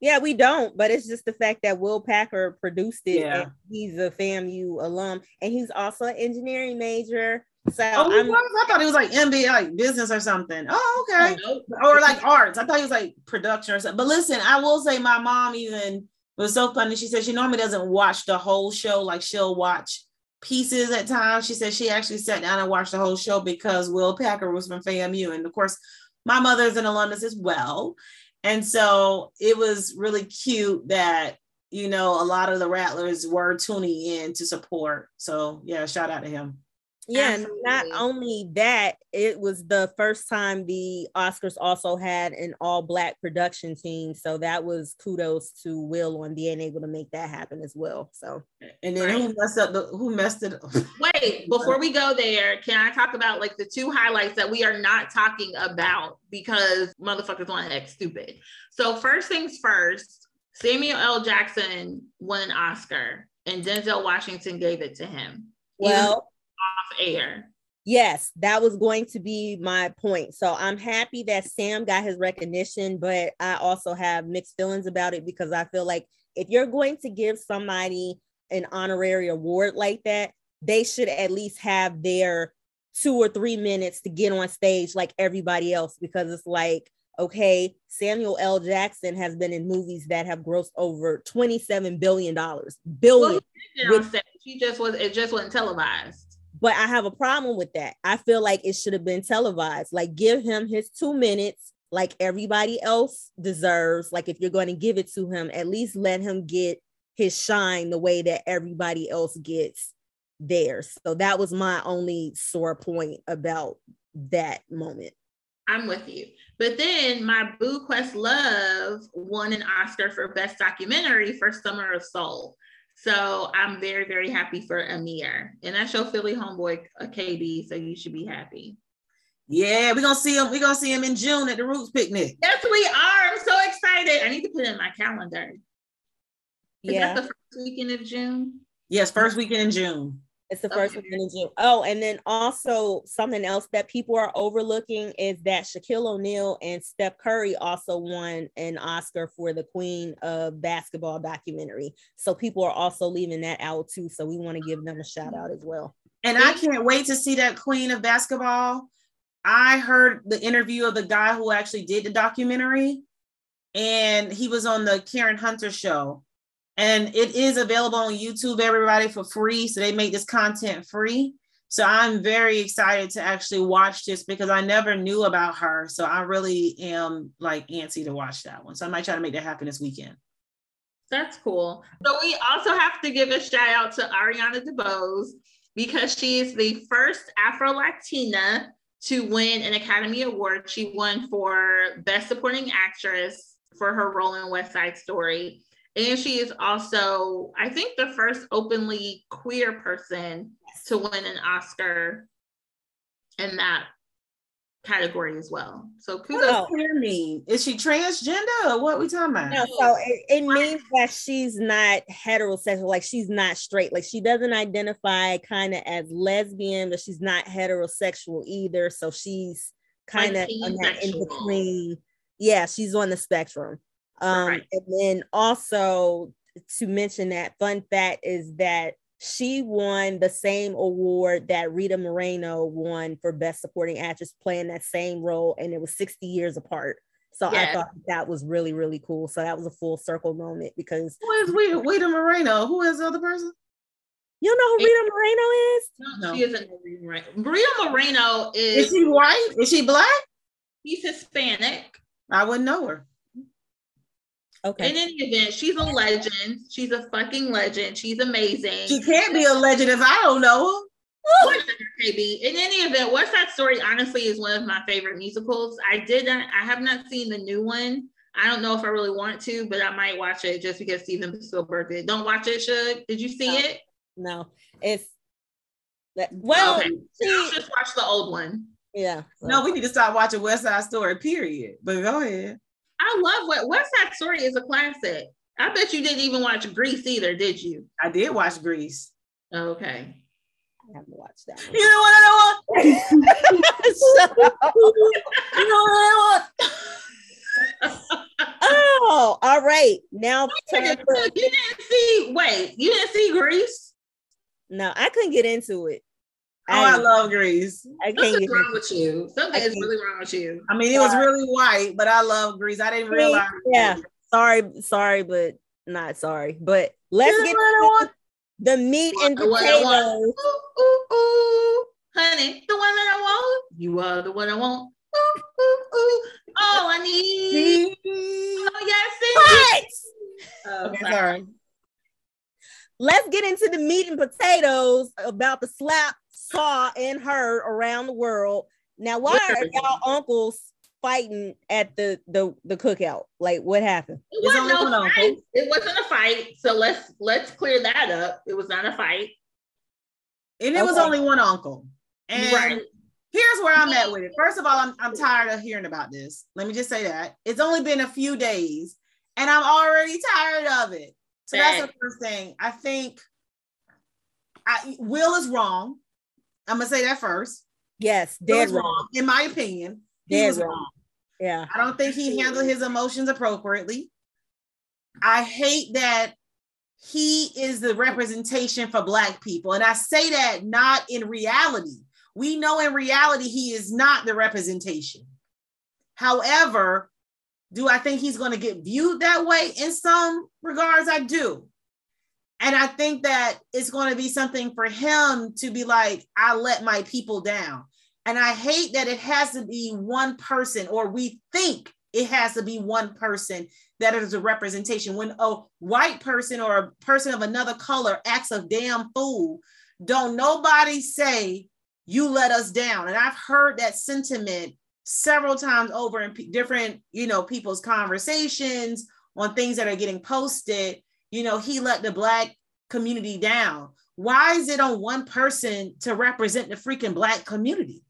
Yeah, we don't, but it's just the fact that Will Packer produced it. Yeah. and he's a FAMU alum, and he's also an engineering major. So Oh, he I'm was? I thought he was like MBA, like business or something. Oh, okay. Nope. Or like arts. I thought he was like production or something. But listen, I will say my mom even it was so funny. She said she normally doesn't watch the whole show, like she'll watch pieces at times. She said she actually sat down and watched the whole show because Will Packer was from FAMU. And of course, my mother's an alumnus as well. And so it was really cute that, you know, a lot of the Rattlers were tuning in to support. So yeah, shout out to him. Yeah, and not only that, it was the first time the Oscars also had an all black production team. So that was kudos to Will on being able to make that happen as well. So And then who messed up the who messed it up? (laughs) Wait, before we go there, can I talk about like the two highlights that we are not talking about because motherfuckers want to act stupid? So first things first, Samuel L. Jackson won an Oscar, and Denzel Washington gave it to him. Even well, off air. Yes, that was going to be my point. So I'm happy that Sam got his recognition, but I also have mixed feelings about it because I feel like if you're going to give somebody an honorary award like that, they should at least have their two or three minutes to get on stage like everybody else because it's like, okay, Samuel L. Jackson has been in movies that have grossed over $27 billion. Billion. Well, he With- He just was. It just wasn't televised. But I have a problem with that. I feel like it should have been televised. Like, give him his two minutes, like everybody else deserves. Like, if you're going to give it to him, at least let him get his shine the way that everybody else gets theirs. So that was my only sore point about that moment. I'm with you. But then my Boo Questlove won an Oscar for Best Documentary for Summer of Soul. So I'm very, very happy for Ahmir. And that's your Philly homeboy, uh, KB. So you should be happy. Yeah, we're gonna see him. We're gonna see him in June at the Roots picnic. Yes, we are. I'm so excited. I need to put it in my calendar. Is Yeah, that the first weekend of June? Yes, first weekend in June. It's the first Okay. one in June. Oh, and then also something else that people are overlooking is that Shaquille O'Neal and Steph Curry also won an Oscar for the Queen of Basketball documentary. So people are also leaving that out too. So we want to give them a shout out as well. And I can't wait to see that queen of basketball. I heard the interview of the guy who actually did the documentary, and he was on the Karen Hunter show. And it is available on YouTube, everybody, for free. So they make this content free. So I'm very excited to actually watch this because I never knew about her. So I really am like antsy to watch that one. So I might try to make that happen this weekend. That's cool. So we also have to give a shout out to Ariana DeBose because she is the first Afro Latina to win an Academy Award. She won for Best Supporting Actress for her role in West Side Story. And she is also, I think, the first openly queer person to win an Oscar in that category as well. So What kudos. does queer mean? Is she transgender or what we talking about? No, so it, it means that she's not heterosexual, like she's not straight, like she doesn't identify kind of as lesbian, but she's not heterosexual either. So she's kind of Like on that in between. Yeah, she's on the spectrum. Um, Right. and then also to mention that fun fact is that she won the same award that Rita Moreno won for Best Supporting Actress playing that same role, and it was 60 years apart. So I thought that was really, really cool. So that was a full circle moment because Who is Rita, Rita Moreno? Who is the other person? you know who Rita Moreno is? No. She isn't Maria Moreno. Maria Moreno Is is she white? Is she black? she's Hispanic. I wouldn't know her. Okay. In any event, she's a legend. She's a fucking legend. She's amazing. She can't be a legend if I don't know her. Whatever, KB. In any event, West Side Story honestly is one of my favorite musicals. I did not, I have not seen the new one. I don't know if I really want to, but I might watch it just because Steven Spielberg did. Don't watch it, Shug. Did you see No. it? No, it's that well, okay. she- I'll just watch the old one. yeah. so- No, we need to stop watching West Side Story, period. But go ahead. I love what West Side Story is a classic. I bet you didn't even watch Grease either, did you? I did watch Grease. Okay. I haven't watched that. You know what I want? Shut (laughs) up. You know what I want? (laughs) oh, all right. Now time You didn't see, wait, you didn't see Grease? no, I couldn't get into it. Want? Oh, I love Grease. I can't Something's wrong into with you. Something is really wrong with you. I mean, it was really white, but I love Grease. I didn't See? realize. Yeah. Sorry, sorry, but not sorry. But let's You get know to want? the meat and The one want. potatoes. Ooh, ooh, ooh. Honey, the one that I want. You are the one I want. Ooh, ooh, ooh. All I need. Oh, yes, What? Oh, Okay, sorry. sorry. Let's get into the meat and potatoes about the slap, saw, and heard around the world. Now, why are y'all uncles fighting at the the the cookout? Like, what happened? It wasn't only no fight. uncle. It wasn't a fight. So let's let's clear that up. It was not a fight. And it was only one uncle. And Right. here's where I'm at with it. First of all, I'm, I'm tired of hearing about this. Let me just say that. It's only been a few days and I'm already tired of it. So that's the first thing. I think I, Will is wrong. I'm going to say that first. Yes, dead is wrong. In my opinion, he Dead was wrong. wrong. Yeah. I don't think he handled his emotions appropriately. I hate that he is the representation for Black people. And I say that not in reality. We know in reality he is not the representation. However, do I think he's going to get viewed that way? In some regards, I do. And I think that it's going to be something for him to be like, I let my people down. And I hate that it has to be one person, or we think it has to be one person that is a representation. When a white person or a person of another color acts a damn fool, don't nobody say, You let us down. And I've heard that sentiment several times over in pe- different, you know, people's conversations on things that are getting posted. You know, he let the Black community down. Why is it on one person to represent the freaking Black community?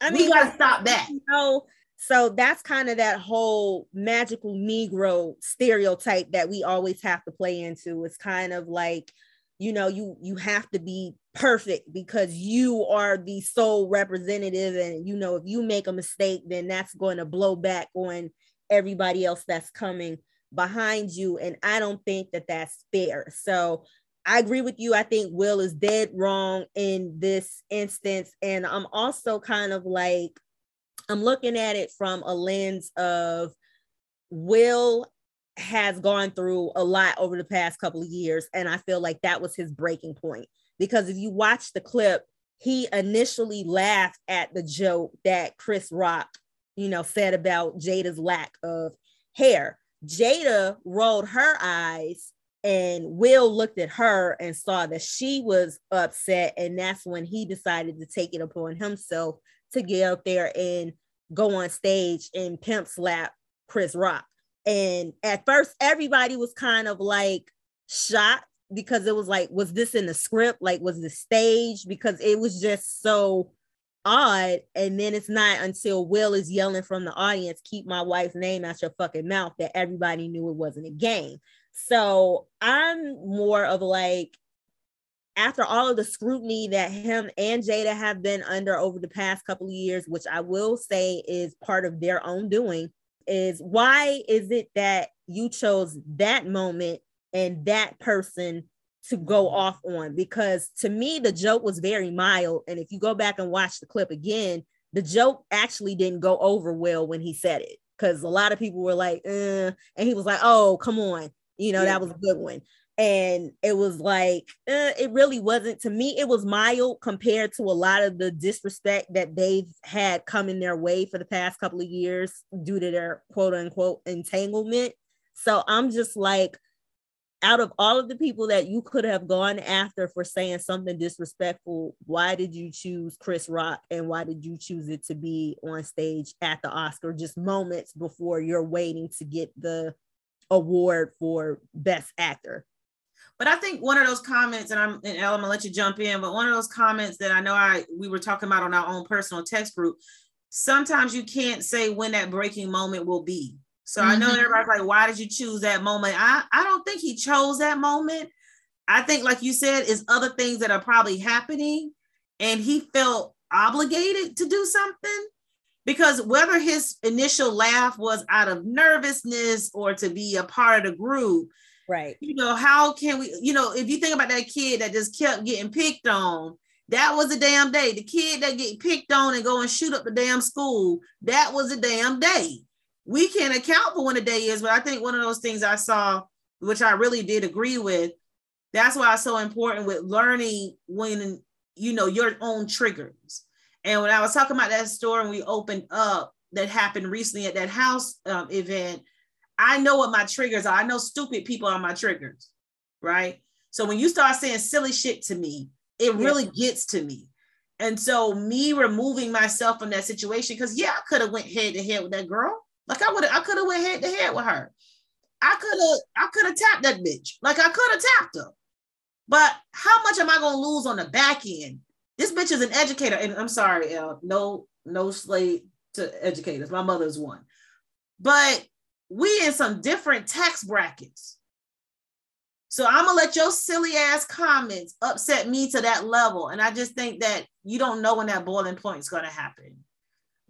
I mean, we gotta stop that. you know, so that's kind of that whole magical Negro stereotype that we always have to play into. It's kind of like, you know, you you have to be perfect because you are the sole representative, and you know, if you make a mistake, then that's going to blow back on everybody else that's coming behind you. And I don't think that that's fair. So I agree with you. I think Will is dead wrong in this instance. And I'm also kind of like, I'm looking at it from a lens of Will has gone through a lot over the past couple of years. And I feel like that was his breaking point. Because if you watch the clip, he initially laughed at the joke that Chris Rock, you know, said about Jada's lack of hair. Jada rolled her eyes and Will looked at her and saw that she was upset. And that's when he decided to take it upon himself to get out there and go on stage and pimp slap Chris Rock. And at first, everybody was kind of like shocked because it was like, was this in the script? Like, was the stage? Because it was just so odd. And then it's not until Will is yelling from the audience, keep my wife's name out your fucking mouth, that everybody knew it wasn't a game. So I'm more of like, after all of the scrutiny that him and Jada have been under over the past couple of years, which I will say is part of their own doing, is why is it that you chose that moment and that person to go off on? Because to me, the joke was very mild. And if you go back and watch the clip again, the joke actually didn't go over well when he said it. Because a lot of people were like, uh, and he was like, oh, come on. You know, yeah. that was a good one and it was like eh, it really wasn't to me it was mild compared to a lot of the disrespect that they've had coming their way for the past couple of years due to their quote unquote entanglement so i'm just like out of all of the people that you could have gone after for saying something disrespectful why did you choose chris rock and why did you choose it to be on stage at the oscar just moments before you're waiting to get the award for best actor but I think one of those comments, and I'm and Elle, I'm gonna let you jump in, but one of those comments that I know I we were talking about on our own personal text group, sometimes you can't say when that breaking moment will be. So mm-hmm. I know mm-hmm. everybody's like, why did you choose that moment? I, I don't think he chose that moment. I think, like you said, is other things that are probably happening, and he felt obligated to do something because whether his initial laugh was out of nervousness or to be a part of the group, Right. You know, how can we, you know, if you think about that kid that just kept getting picked on, that was a damn day. The kid that get picked on and go and shoot up the damn school, that was a damn day. We can't account for when a day is, but I think one of those things I saw, which I really did agree with, that's why it's so important with learning when you know your own triggers. And when I was talking about that store and we opened up that happened recently at that house um, event, I know what my triggers are. I know stupid people are my triggers, right? So when you start saying silly shit to me, it really gets to me. And so me removing myself from that situation, because yeah, I could have went head to head with that girl. Like I would I could have went head to head with her. I could have I could have tapped that bitch. Like I could have tapped her. But how much am I gonna lose on the back end? This bitch is an educator, and I'm sorry, no, no slave to educators. My mother's one. But we in some different tax brackets. So I'm gonna let your silly ass comments upset me to that level. And I just think that you don't know when that boiling point is gonna happen.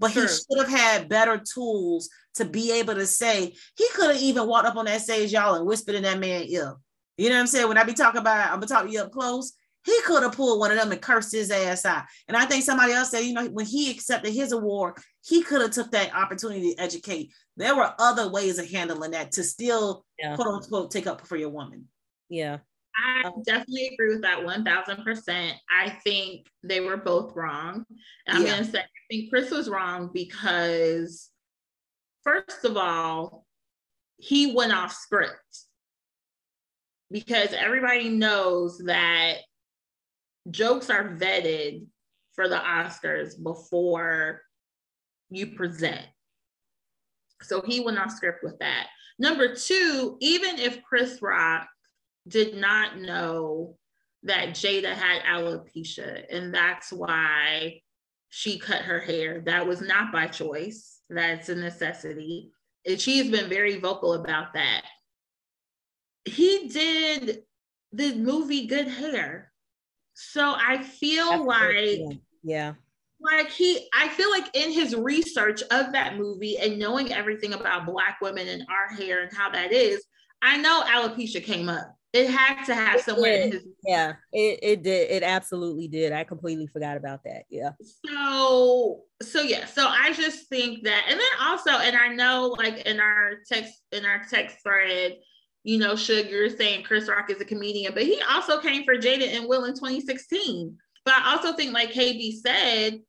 But he should have had better tools to be able to say he could have even walked up on that stage, y'all, and whispered in that man ear. You know what I'm saying? When I be talking about, I'm gonna talk to you up close. He could have pulled one of them and cursed his ass out. And I think somebody else said, you know, when he accepted his award, he could have took that opportunity to educate. There were other ways of handling that to still yeah. quote unquote take up for your woman. Yeah. I definitely agree with that 1000%. I think they were both wrong. I'm yeah. going to say, I think Chris was wrong because, first of all, he went off script because everybody knows that jokes are vetted for the Oscars before you present. So he went off script with that. Number two, even if Chris Rock did not know that Jada had alopecia, and that's why she cut her hair, that was not by choice, that's a necessity. And she's been very vocal about that. He did the movie Good Hair. So I feel That's like yeah. Like he I feel like in his research of that movie and knowing everything about black women and our hair and how that is, I know alopecia came up. It had to have it somewhere his- Yeah, it, it did. It absolutely did. I completely forgot about that. Yeah. So so yeah, so I just think that and then also, and I know like in our text in our text thread, you know, Sugar saying Chris Rock is a comedian, but he also came for Jada and Will in 2016. But I also think, like KB said,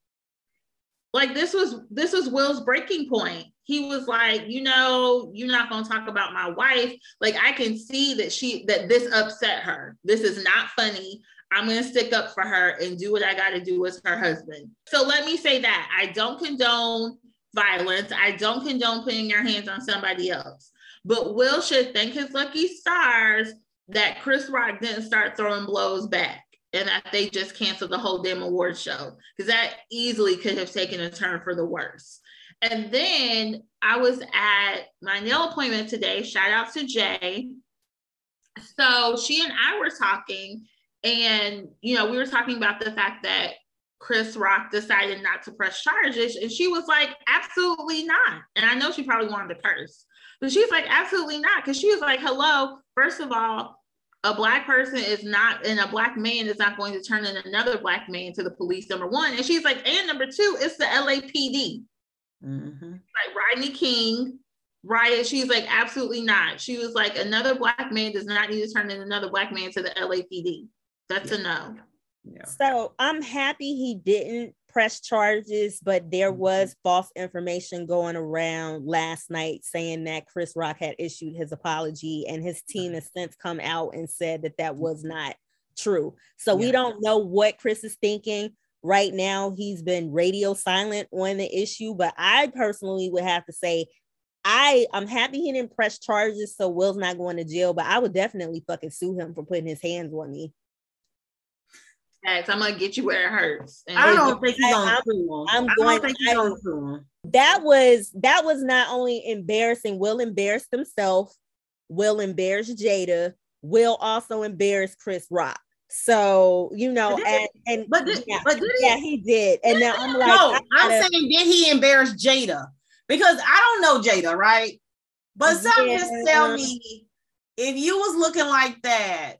like this was this was Will's breaking point. He was like, you know, you're not gonna talk about my wife. Like I can see that she that this upset her. This is not funny. I'm gonna stick up for her and do what I gotta do as her husband. So let me say that I don't condone violence. I don't condone putting your hands on somebody else. But Will should thank his lucky stars that Chris Rock didn't start throwing blows back and that they just canceled the whole damn award show because that easily could have taken a turn for the worse. And then I was at my nail appointment today. Shout out to Jay. So she and I were talking, and you know, we were talking about the fact that Chris Rock decided not to press charges, and she was like, absolutely not. And I know she probably wanted to curse, but she's like, absolutely not, because she was like, hello, first of all, a black person is not, and a black man is not going to turn in another black man to the police. Number one, and she's like, and number two, it's the LAPD. Mhm. Like Rodney King, riot. She's like, absolutely not. She was like, another black man does not need to turn in another black man to the LAPD. That's a no. Yeah. So I'm happy he didn't press charges, but there Mhm. was false information going around last night saying that Chris Rock had issued his apology, and his team has since come out and said that that was not true. So we don't know what Chris is thinking. Right now, he's been radio silent on the issue, but I personally would have to say, I I'm happy he didn't press charges, so Will's not going to jail. But I would definitely fucking sue him for putting his hands on me. Facts. I'm gonna get you where it hurts. And I don't think he's I- gonna I'm- sue him. I'm I going- don't think he's I- gonna sue him. that was that was not only embarrassing will embarrassed himself will embarrass jada will also embarrass chris rock so you know and and But did, yeah, but did he? yeah he did and now i'm like no, I I'm saying did he embarrass Jada? Because I don't know Jada, right? But something just tell me if you was looking like that,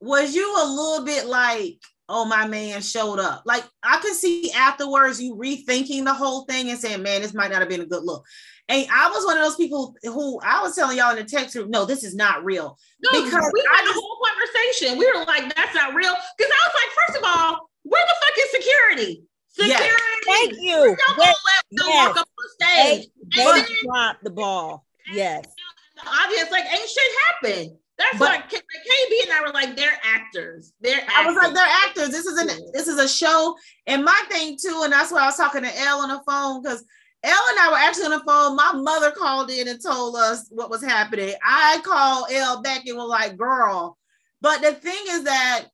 was you a little bit like, oh my man showed up? Like I can see afterwards you rethinking the whole thing and saying, man, this might not have been a good look. And I was one of those people who I was telling y'all in the text group, no, this is not real. No, Because we I had a just- whole conversation. We were like, that's not real. Because I was like, first of all, where the fuck is security? Yes. Security. thank you Don't Yes, let them yes. walk up on they, stage. they And then- dropped the ball yes Obvious, like ain't shit happened. That's But- like, KB and I were like, they're actors. They're actors. I was like, they're actors. This is an this is a show. And my thing too, and that's why I was talking to Elle on the phone because Elle and I were actually on the phone. My mother called in and told us what was happening. I called Elle back and was like, girl. But the thing is that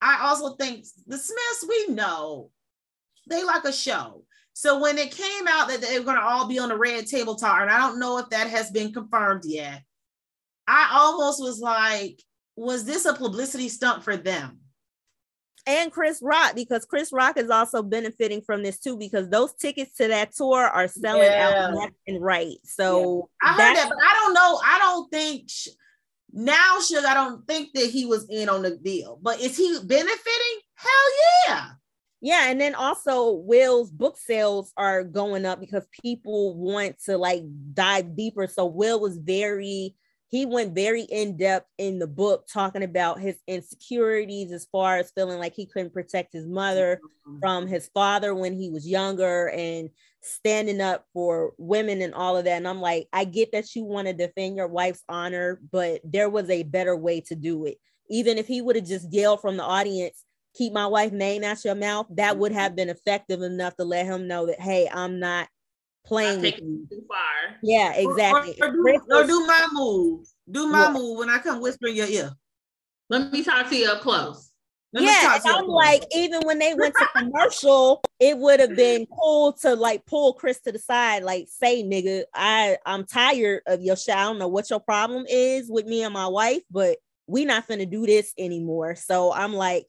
I also think the Smiths, we know they like a show. So when it came out that they were going to all be on the red table talk, and I don't know if that has been confirmed yet, I almost was like, was this a publicity stunt for them? and chris rock because chris rock is also benefiting from this too because those tickets to that tour are selling Yeah. out left and right so I heard that, but I don't know. I don't think sh- now, Suge, I don't think that he was in on the deal. But is he benefiting? Hell yeah. Yeah, and then also Will's book sales are going up because people want to like dive deeper. So Will was very he went very in depth in the book talking about his insecurities as far as feeling like he couldn't protect his mother mm-hmm. from his father when he was younger and standing up for women and all of that. And I'm like, I get that you want to defend your wife's honor, but there was a better way to do it. Even if he would have just yelled from the audience, keep my wife's name out your mouth, that would mm-hmm. have been effective enough to let him know that, hey, I'm not playing with you. too far. Yeah, exactly. Or, or Chris do, or do my move. Do my What? move when I come whisper in your ear. Let me talk to you up close. Let yeah, talk and. I'm like, even when they went to commercial, it would have been (laughs) cool to like pull Chris to the side, like say, nigga, I I'm tired of your shit. I don't know what your problem is with me and my wife, but we not finna do this anymore. So I'm like,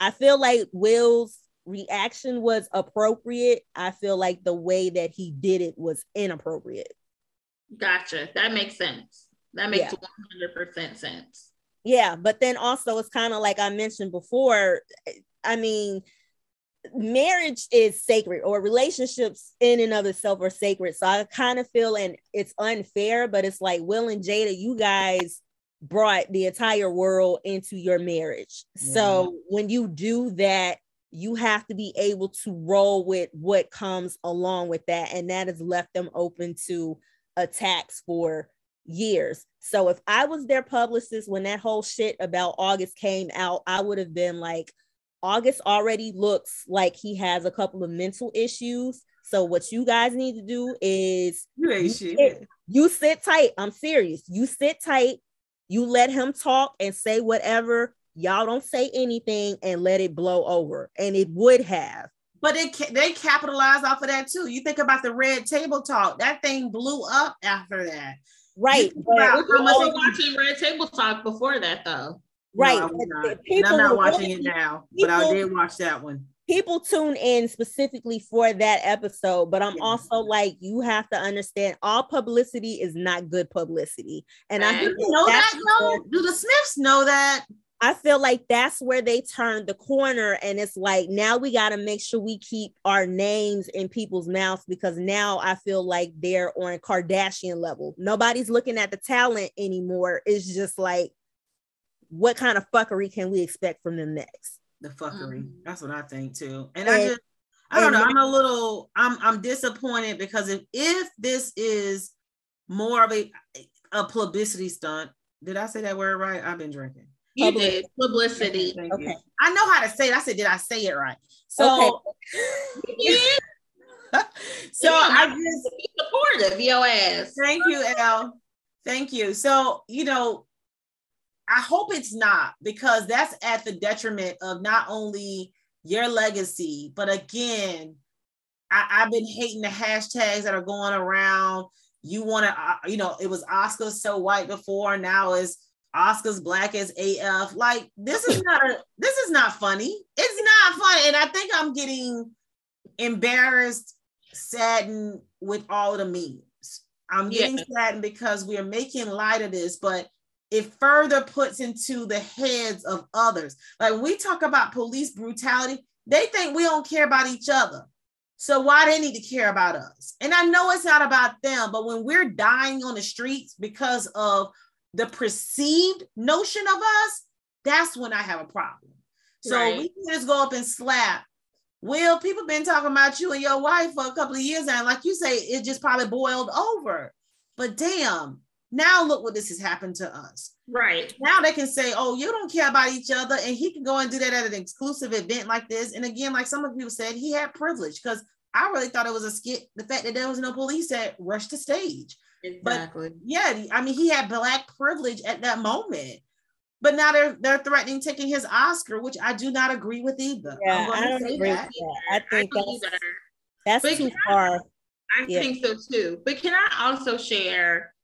I feel like Will's reaction was appropriate. I feel like the way that he did it was inappropriate. Gotcha. That makes sense. That makes 100% sense. Yeah, but then also it's kind of like I mentioned before. I mean, marriage is sacred, or relationships in and of itself are sacred. So I kind of feel and it's unfair, but it's like Will and Jada, you guys brought the entire world into your marriage. So when you do that, you have to be able to roll with what comes along with that, and that has left them open to attacks for years. So if I was their publicist when that whole shit about August came out, I would have been like, August already looks like he has a couple of mental issues. So what you guys need to do is You sit, you sit tight. I'm serious. You sit tight. You let him talk and say whatever y'all don't say anything and let it blow over. And it would have. But it they capitalized off of that too. You think about the red table talk, that thing blew up after that. Right. but- We were watching Red Table Talk before that, though. right. No, not. the And people I'm not watching it now, but I did watch that one. people tune in specifically for that episode, but I'm Yeah. also like, you have to understand all publicity is not good publicity. And I Right. think You know that though? Do the Smiths know that? I feel like that's where they turned the corner, and it's like now we got to make sure we keep our names in people's mouths because now I feel like they're on Kardashian level. Nobody's looking at the talent anymore. It's just like, what kind of fuckery can we expect from them next? The fuckery. Mhm. That's what I think too. And I just I don't know. I'm a little I'm I'm disappointed because if if this is more of a a publicity stunt, did I say that word right? I've been drinking. You Public- did publicity. Thank Okay. you. I know how to say it. I said, did I say it right? So Okay. (laughs) (laughs) so Yeah, I not just Be supportive, yo ass. Thank you, Elle. Thank you. So, you know, I hope it's not because that's at the detriment of not only your legacy, but again, I, I've been hating the hashtags that are going around. You want to, uh, you know, it was Oscars so white before, now it's Oscars black as AF. Like this is not a, this is not funny. It's not funny, and I think I'm getting embarrassed, saddened with all the memes. I'm getting Yeah. saddened because we are making light of this, but it further puts into the heads of others. Like when we talk about police brutality, they think we don't care about each other. So why they need to care about us? And I know it's not about them, but when we're dying on the streets because of the perceived notion of us, that's when I have a problem. So Right. we can just go up and slap. Well, people been talking about you and your wife for a couple of years. And like you say, it just probably boiled over. But damn, now look what this has happened to us. Right. Now they can say, oh, you don't care about each other. And he can go and do that at an exclusive event like this. And again, like some of you said, he had privilege because I really thought it was a skit. The fact that there was no police that rushed the stage. Exactly. Yeah, I mean, he had black privilege at that moment. But now they're they're threatening taking his Oscar, which I do not agree with either. I'm Yeah, gonna I don't say agree with that. that. I think don't that's, that's too can I- far. I Yeah. think so too. But can I also share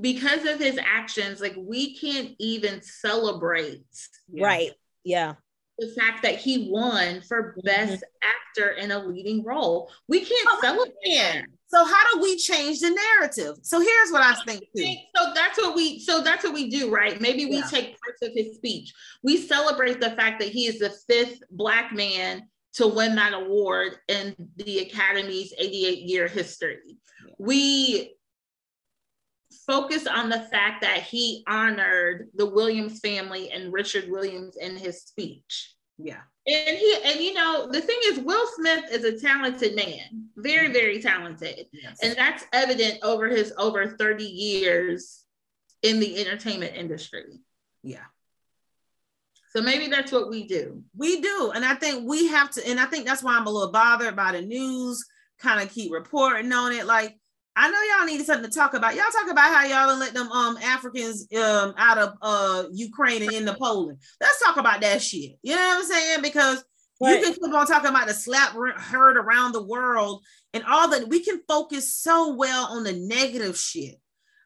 because of his actions, like we can't even celebrate Yeah. Right. Yeah. The fact that he won for mm-hmm. best actor in a leading role. We can't Oh, celebrate that. So how do we change the narrative? So here's what I think too. So that's what we so that's what we do, right? Maybe we Yeah. take parts of his speech. We celebrate the fact that he is the fifth black man to win that award in the Academy's 88 year history. We focus on the fact that he honored the Williams family and Richard Williams in his speech. Yeah. And he and you know the thing is Will Smith is a talented man, very mm-hmm. very talented. Yes. And that's evident over his over 30 years in the entertainment industry. yeah. So maybe that's what we do. We do. And I think we have to, and I think that's why I'm a little bothered by the news, kind of keep reporting on it. Like, I know y'all needed something to talk about. Y'all talk about how y'all let them um Africans um out of uh Ukraine and into Poland. Let's talk about that shit. You know what I'm saying? Because Right. you can keep on talking about the slap heard around the world and all that. We can focus so well on the negative shit.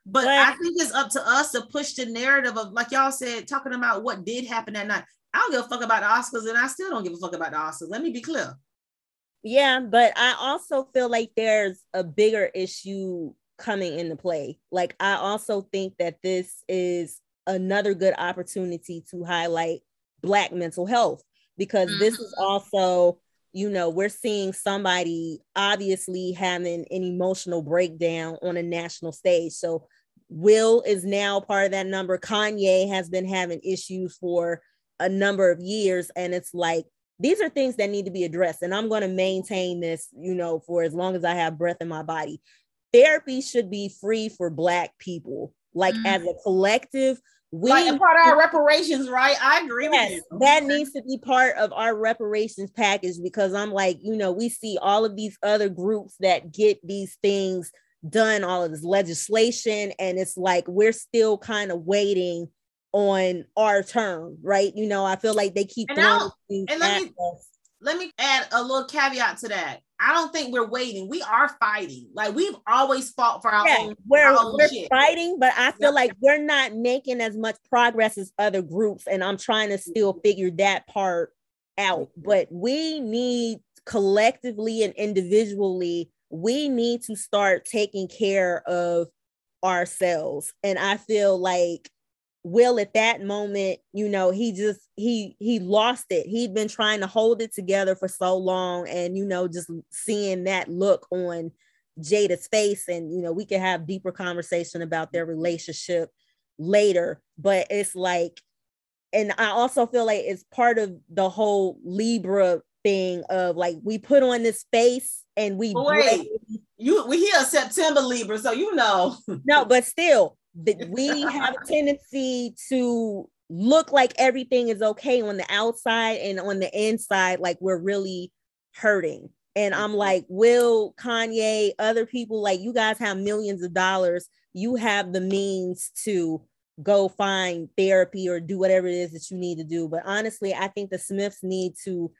But Right. I think it's up to us to push the narrative of, like y'all said, talking about what did happen that night. I don't give a fuck about the Oscars, and I still don't give a fuck about the Oscars. Let me be clear. Yeah, but I also feel like there's a bigger issue coming into play. Like I also think that this is another good opportunity to highlight black mental health because this is mm-hmm. also, you know, we're seeing somebody obviously having an emotional breakdown on a national stage. So Will is now part of that number. Kanye has been having issues for a number of years and it's like these are things that need to be addressed and i'm going to maintain this you know for as long as i have breath in my body therapy should be free for black people like Mm. as a collective we like part of our reparations, right? I agree Yes, with you. that needs to be part of our reparations package because I'm like, you know, we see all of these other groups that get these things done, all of this legislation, and it's like we're still kind of waiting on our term, right? You know, I feel like they keep And throwing things and let me- us. let me add a little caveat to that. I don't think we're waiting. We are fighting. Like we've always fought for our Yeah, own, we're, our own we're shit. fighting, but I feel Yeah. like we're not making as much progress as other groups, and I'm trying to still Mm-hmm. figure that part out. But we need collectively and individually, we need to start taking care of ourselves. And I feel like Will at that moment, you know, he just he he lost it. He'd been trying to hold it together for so long, and you know, just seeing that look on Jada's face, and you know, we can have deeper conversation about their relationship later. But it's like, and I also feel like it's part of the whole Libra thing of like we put on this face and we wait, you we here September Libra, so you know. no, but still, that we have a tendency to look like everything is okay on the outside and on the inside, like we're really hurting. And I'm mm-hmm. like, Will, Kanye, other people, like you guys have millions of dollars. You have the means to go find therapy or do whatever it is that you need to do. But honestly, I think the Smiths need to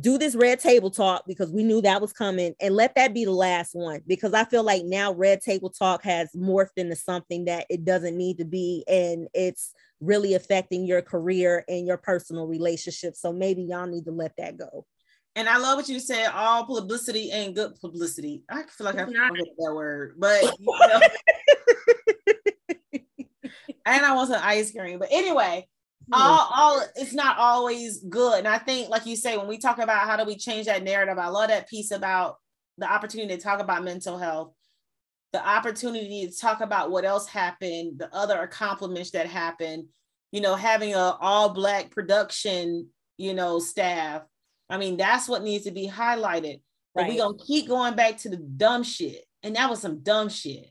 do this red table talk because we knew that was coming and let that be the last one because I feel like now red table talk has morphed into something that it doesn't need to be and it's really affecting your career and your personal relationships. So maybe y'all need to let that go. And I love what you said. All publicity ain't good publicity. I feel like I not. that word, but (laughs) you know. and I want some ice cream. But anyway, all, all it's not always good. And I think, like you say, when we talk about how do we change that narrative, I love that piece about the opportunity to talk about mental health, the opportunity to talk about what else happened, the other accomplishments that happened, you know, having a all black production, you know, staff. I mean, that's what needs to be highlighted. But we're gonna keep going back to the dumb shit. And that was some dumb shit.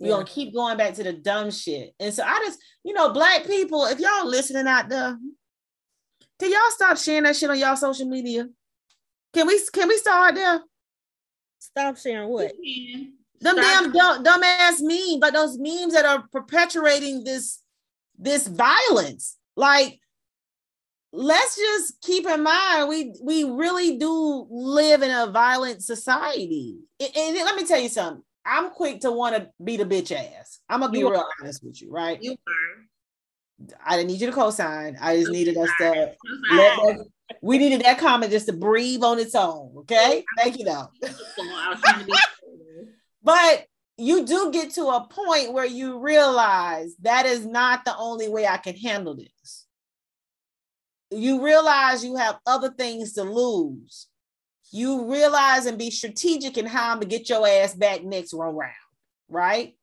We're Yeah. gonna keep going back to the dumb shit. And so I just, you know, black people, if y'all listening out there, can y'all stop sharing that shit on y'all social media? Can we can we start there? Stop sharing what? Man, Them Stop. damn dumb dumbass memes, but those memes that are perpetuating this this violence. Like, let's just keep in mind we we really do live in a violent society. And, and let me tell you something. I'm quick to want to beat a bitch ass. I'm gonna be You real honest with you, right? You are. I didn't need you to co-sign. I just needed us to let we needed that comment just to breathe on its own. Okay. Thank you though. I was trying to be. (laughs) But you do get to a point where you realize that is not the only way I can handle this. You realize you have other things to lose. You realize and be strategic in how I'm gonna get your ass back next round, right?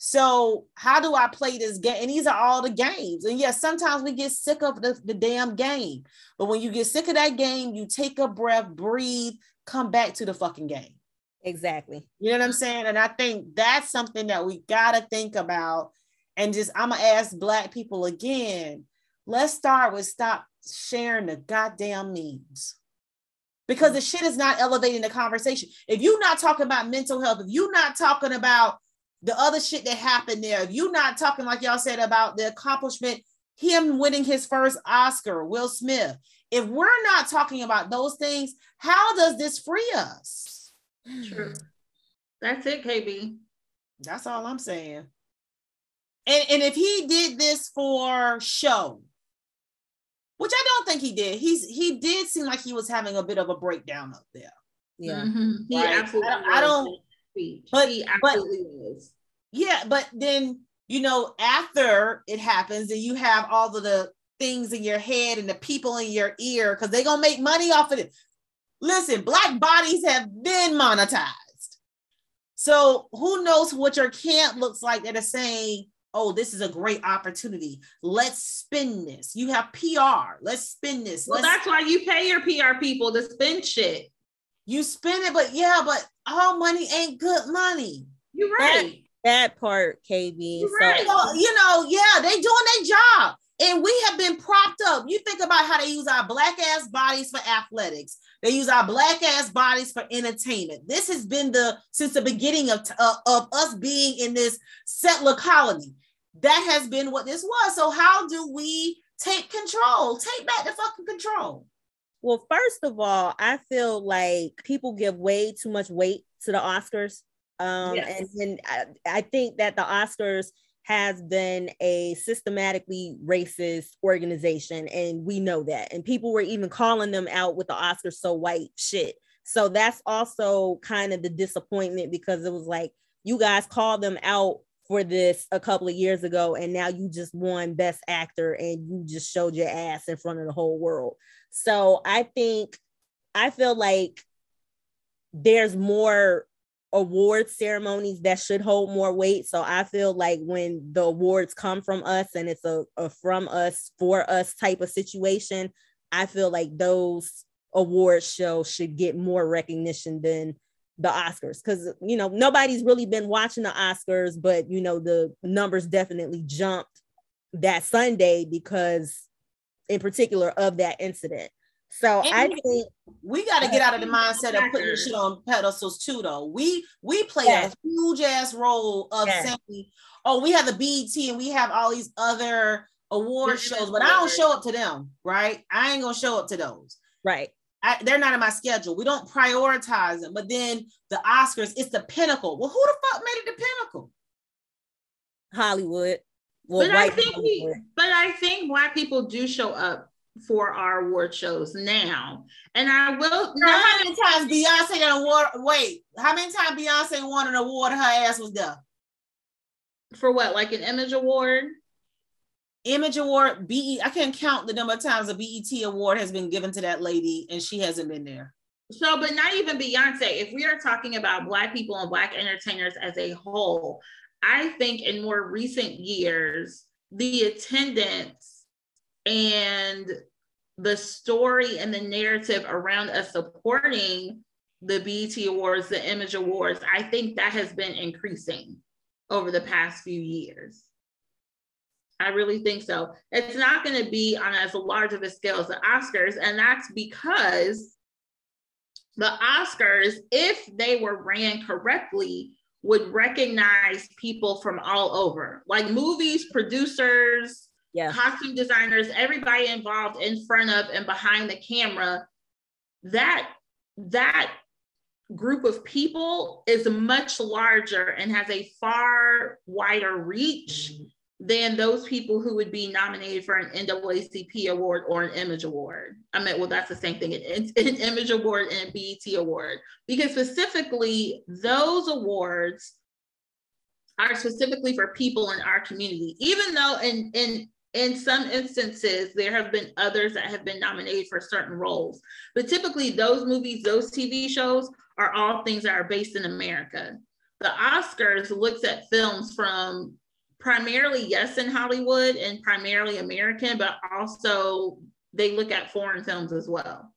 So, how do I play this game? And these are all the games. And yes, sometimes we get sick of the, the damn game. But when you get sick of that game, you take a breath, breathe, come back to the fucking game. Exactly. You know what I'm saying? And I think that's something that we got to think about. And just, I'm to ask Black people again let's start with stop sharing the goddamn memes because the shit is not elevating the conversation. If you're not talking about mental health, if you're not talking about the other shit that happened there, if you're not talking, like y'all said, about the accomplishment, him winning his first Oscar, Will Smith, if we're not talking about those things, how does this free us? True. Hmm. That's it, KB. That's all I'm saying. And, and if he did this for show, which I don't think he did, he's he did seem like he was having a bit of a breakdown up there. Yeah. Mhm. He Right. absolutely. I don't- I was don't- in that speech. but- he but- absolutely was. Yeah, but then you know, after it happens, and you have all of the things in your head and the people in your ear, because they're gonna make money off of it. Listen, black bodies have been monetized. So who knows what your camp looks like that are saying, oh, this is a great opportunity. Let's spin this. You have PR. Let's spin this. Well, Let's that's why you pay your PR people to spend shit. you spin it, but yeah, but all money ain't good money. You're That- right. That part, KB. You're So right. So, you know, yeah, they doing their job. And we have been propped up. You think about how they use our black ass bodies for athletics. They use our black ass bodies for entertainment. This has been the since the beginning of uh, of us being in this settler colony. that has been what this was. So how do we take control? Take back the fucking control. Well, first of all, I feel like people give way too much weight to the Oscars. Um, Yes. And then I, I think that the Oscars has been a systematically racist organization, and we know that. And people were even calling them out with the Oscars so white shit. So that's also kind of the disappointment because it was like you guys called them out for this a couple of years ago, and now you just won Best Actor and you just showed your ass in front of the whole world. So I think I feel like there's more award ceremonies that should hold more weight. So I feel like when the awards come from us and it's a, a from us for us type of situation, I feel like those award shows should get more recognition than the Oscars because you know nobody's really been watching the Oscars, but you know the numbers definitely jumped that Sunday because in particular of that incident. So And I we- think We got to get out of the mindset of putting shit on pedestals too, though. We we play Yes. a huge ass role of Yes. saying, "Oh, we have the BET and we have all these other award Yes, shows," but I don't show up to them, right? I ain't gonna show up to those. right. I, they're not in my schedule. We don't prioritize them. But then the Oscars, it's the pinnacle. Well, who the fuck made it the pinnacle? Hollywood. Well, but I white think we, Hollywood. but I think black people do show up for our award shows now. And I will Girl, how many times Beyonce got an award? Wait, how many times Beyonce won an award her ass was there? for what, like an image award? Image Award, BE. I can't count the number of times a BET award has been given to that lady and she hasn't been there. So, but not even Beyonce. If we are talking about Black people and Black entertainers as a whole, I think in more recent years, the attendance and the story and the narrative around us supporting the BET Awards, the Image Awards, I think that has been increasing over the past few years. I really think so. It's not going to be on as large of a scale as the Oscars, and that's because the Oscars, if they were ran correctly, would recognize people from all over, like movies, producers, Yeah. costume designers, everybody involved in front of and behind the camera. That that group of people is much larger and has a far wider reach mm-hmm. than those people who would be nominated for an NAACP award or an Image Award. I mean, well, that's the same thing, an, an Image Award and a BET Award, because specifically those awards are specifically for people in our community, even though in in in some instances there have been others that have been nominated for certain roles but typically those movies those tv shows are all things that are based in america the oscars looks at films from primarily yes in hollywood and primarily american but also they look at foreign films as well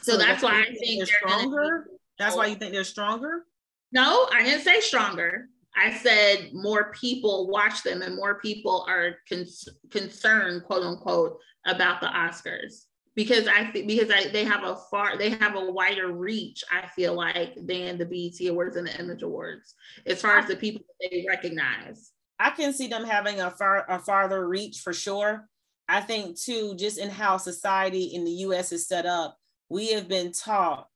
so, that's why i think they're they're be- stronger. That's why you think they're stronger. no, I didn't say stronger. I said more people watch them and more people are con- concerned, quote unquote, about the Oscars because I think because I, they have a far they have a wider reach. I feel like than the BET Awards and the Image Awards as far as the people they recognize. I can see them having a far a farther reach for sure. I think too, just in how society in the U.S. is set up, we have been taught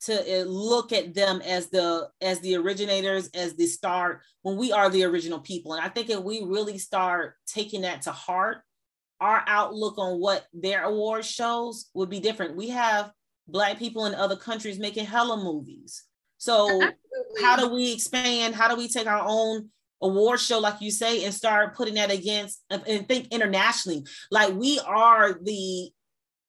to uh, look at them as the as the originators, as the start when we are the original people. And I think if we really start taking that to heart, our outlook on what their award shows would be different. We have black people in other countries making hella movies. So how do we expand? How do we take our own award show, like you say, and start putting that against and think internationally? Like we are the,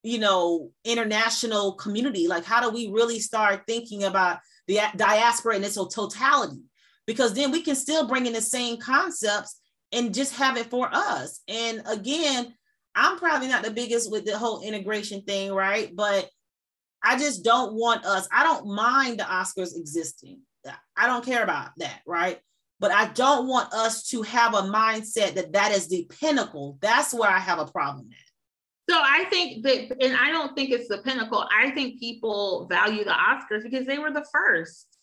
you know, international community. Like, how do we really start thinking about the diaspora in its totality? Because then we can still bring in the same concepts and just have it for us. And again, I'm probably not the biggest with the whole integration thing, right? But I just don't want us, I don't mind the Oscars existing. I don't care about that, right? But I don't want us to have a mindset that that is the pinnacle. That's where I have a problem at. So I think that, and I don't think it's the pinnacle. I think people value the Oscars because they were the first.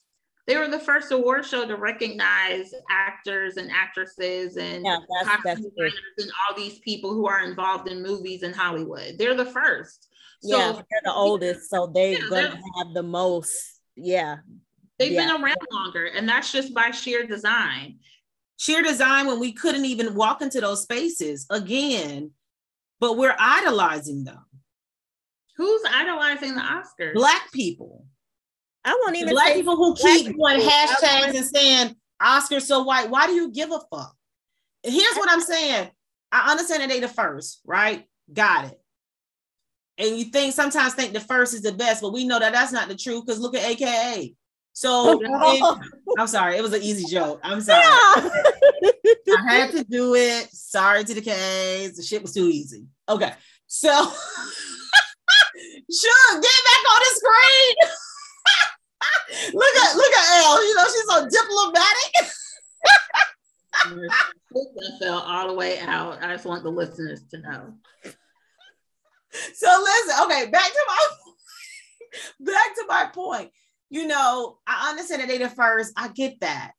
They were the first award show to recognize actors and actresses and Yeah, that's that's and all these people who are involved in movies in Hollywood. They're the first. So yeah, they're the oldest, so they're Yeah, gonna they're- have the most. Yeah, they've Yeah. been around longer, and that's just by sheer design. sheer design when we couldn't even walk into those spaces again, but we're idolizing them. Who's idolizing the Oscars? Black people. I won't even Black say people who black keep doing hashtags and saying Oscars so white. Why do you give a fuck? Here's what I'm saying. I understand that they the first, right? Got it. And you think sometimes think the first is the best, but we know that that's not the truth because look at AKA. So (laughs) and- I'm sorry, it was an easy joke. I'm sorry. I had to do it. Sorry to the K's. The shit was too easy. Okay. So (laughs) sure, get back on the screen. (laughs) look at look at Elle. You know, she's so diplomatic. That fell all the way out. I just want the listeners to know. So listen, okay, back to my (laughs) back to my point. You know, I understand that they the first. I get that.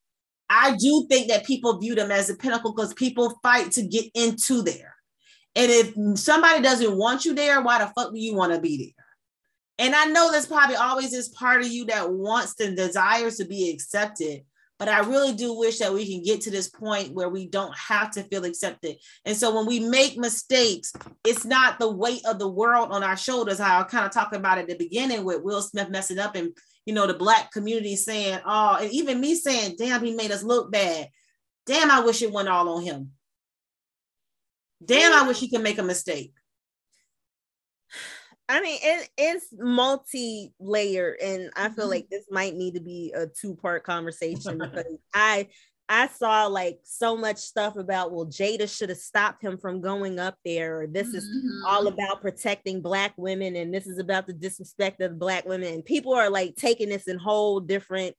I do think that people view them as a pinnacle because people fight to get into there. And if somebody doesn't want you there, why the fuck do you want to be there? And I know there's probably always this part of you that wants and desires to be accepted. But I really do wish that we can get to this point where we don't have to feel accepted. And so when we make mistakes, it's not the weight of the world on our shoulders. I kind of talked about at the beginning with Will Smith messing up and you know the black community saying, oh, and even me saying, damn, he made us look bad. Damn, I wish it went all on him. Damn, I wish he could make a mistake. (sighs) I mean, it, it's multi-layered, and I feel Mhm. like this might need to be a two-part conversation (laughs) because I I saw like so much stuff about well, Jada should have stopped him from going up there, or this is Mhm. all about protecting black women, and this is about the disrespect of black women, and people are like taking this in whole different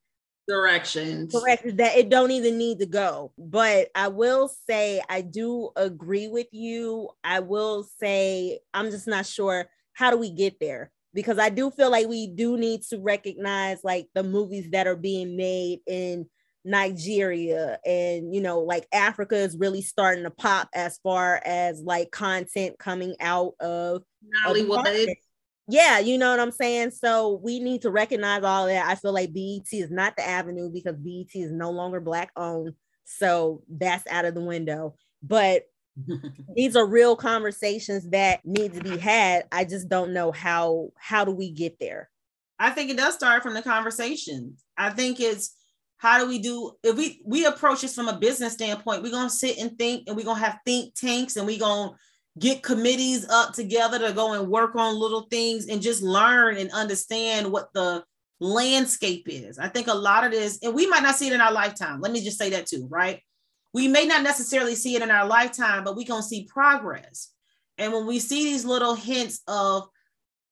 directions. correct that it don't even need to go but i will say i do agree with you i will say i'm just not sure how do we get there because i do feel like we do need to recognize like the movies that are being made in nigeria and you know like africa is really starting to pop as far as like content coming out of yeah, you know what I'm saying? So we need to recognize all that. I feel like BET is not the avenue because BET is no longer black owned. So that's out of the window. But (laughs) these are real conversations that need to be had. I just don't know how how do we get there? I think it does start from the conversation. I think it's how do we do if we we approach this from a business standpoint, we're gonna sit and think and we're gonna have think tanks and we're gonna get committees up together to go and work on little things and just learn and understand what the landscape is. I think a lot of this, and we might not see it in our lifetime. Let me just say that too, right? We may not necessarily see it in our lifetime, but we gonna see progress. And when we see these little hints of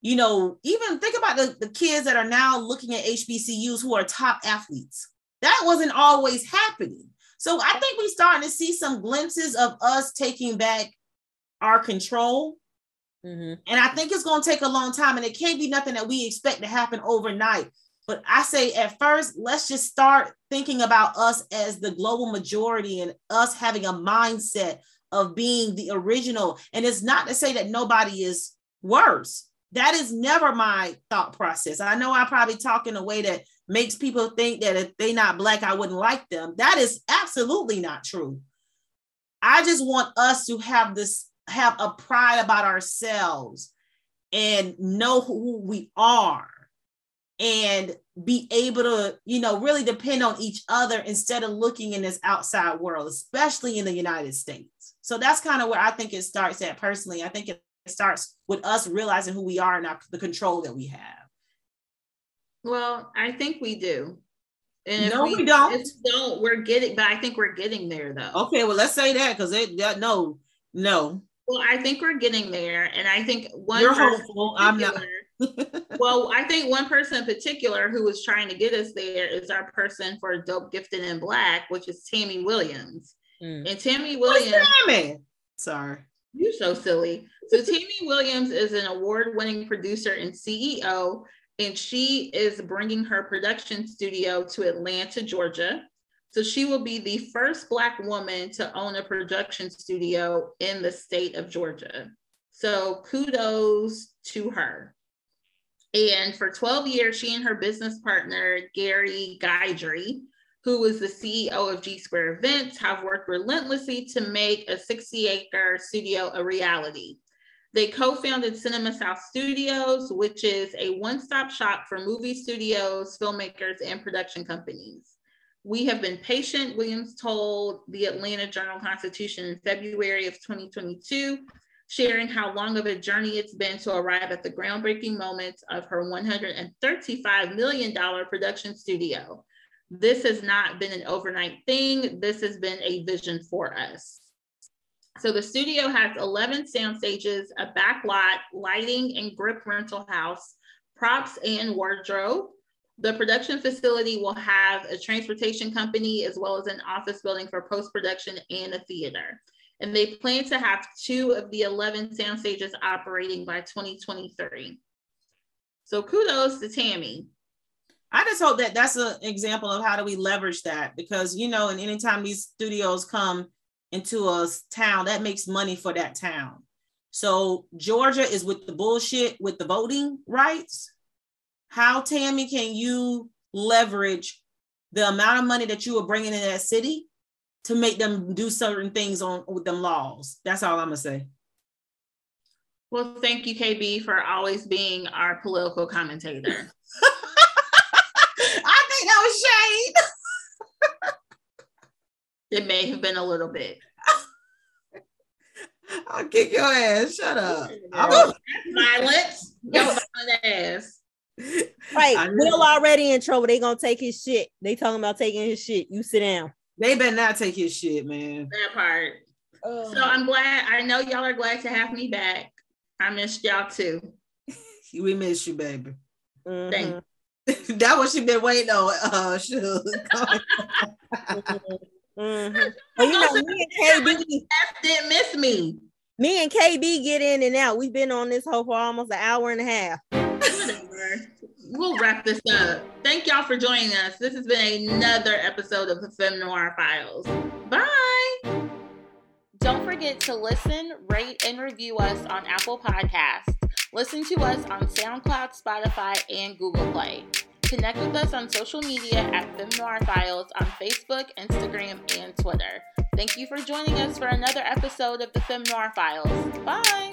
you know, even think about the, the kids that are now looking at HBCUs who are top athletes. That wasn't always happening. So I think we're starting to see some glimpses of us taking back our control. Mhm. And I think it's going to take a long time, and it can't be nothing that we expect to happen overnight. But I say at first, let's just start thinking about us as the global majority and us having a mindset of being the original. And it's not to say that nobody is worse. That is never my thought process. I know I probably talk in a way that makes people think that if they're not black, I wouldn't like them. That is absolutely not true. I just want us to have this, have a pride about ourselves and know who we are and be able to, you know, really depend on each other instead of looking in this outside world, especially in the United States. So that's kind of where I think it starts at personally. I think it starts with us realizing who we are and our, the control that we have. Well, I think we do. And No, we don't. If we don't, we're getting, but I think we're getting there though. Okay, well, let's say that because it, that, no, no, Well, I think we're getting there. And I think one you're hopeful. I'm not. (laughs) well, I think one person in particular who was trying to get us there is our person for Dope Gifted in Black, which is Tammy Williams. Mm. And Tammy What's Williams, that? Sorry. you're so silly. So Tammy Williams is an award-winning producer and CEO, and she is bringing her production studio to Atlanta, Georgia. So she will be the first Black woman to own a production studio in the state of Georgia. So kudos to her. And for 12 years, she and her business partner, Gary Guidry, who was the CEO of G Square Events, have worked relentlessly to make a 60 acre studio a reality. They co founded Cinema South Studios, which is a one stop shop for movie studios, filmmakers, and production companies. We have been patient, Williams told the Atlanta Journal Constitution in February of 2022, sharing how long of a journey it's been to arrive at the groundbreaking moments of her $135 million production studio. This has not been an overnight thing. This has been a vision for us. So the studio has 11 sound stages, a back lot, lighting and grip rental house, props and wardrobe. The production facility will have a transportation company as well as an office building for post-production and a theater. And they plan to have two of the 11 sound stages operating by 2023. So kudos to Tammy. I just hope that that's an example of how do we leverage that because you know, and anytime these studios come into a town, that makes money for that town. So Georgia is with the bullshit with the voting rights. How Tammy can you leverage the amount of money that you are bringing in that city to make them do certain things on with them laws? That's all I'm gonna say. Well, thank you, KB, for always being our political commentator. (laughs) I think that was shade. It may have been a little bit. (laughs) I'll kick your ass. Shut up. I'm That's a- violence. Yo, violent ass. (laughs) Right. I know. Will already in trouble. They gonna take his shit. They talking about taking his shit. You sit down. they better not take his shit, man. That part. So I'm glad. I know y'all are glad to have me back. I missed y'all too. (laughs) We miss you, baby. Mhm. Thank that what she been waiting on. Uh, shoot. Mhm. Well, you know, me and KB, Didn't miss me. me and KB get in and out. We've been on this hoe for almost an hour and a half. Whatever. We'll wrap this up. Thank y'all for joining us. This has been another episode of the Femme Noir Files. Bye. Don't forget to listen, rate, and review us on Apple Podcasts. Listen to us on SoundCloud, Spotify, and Google Play. Connect with us on social media at Femme Noir Files on Facebook, Instagram, and Twitter. Thank you for joining us for another episode of the Femme Noir Files. Bye.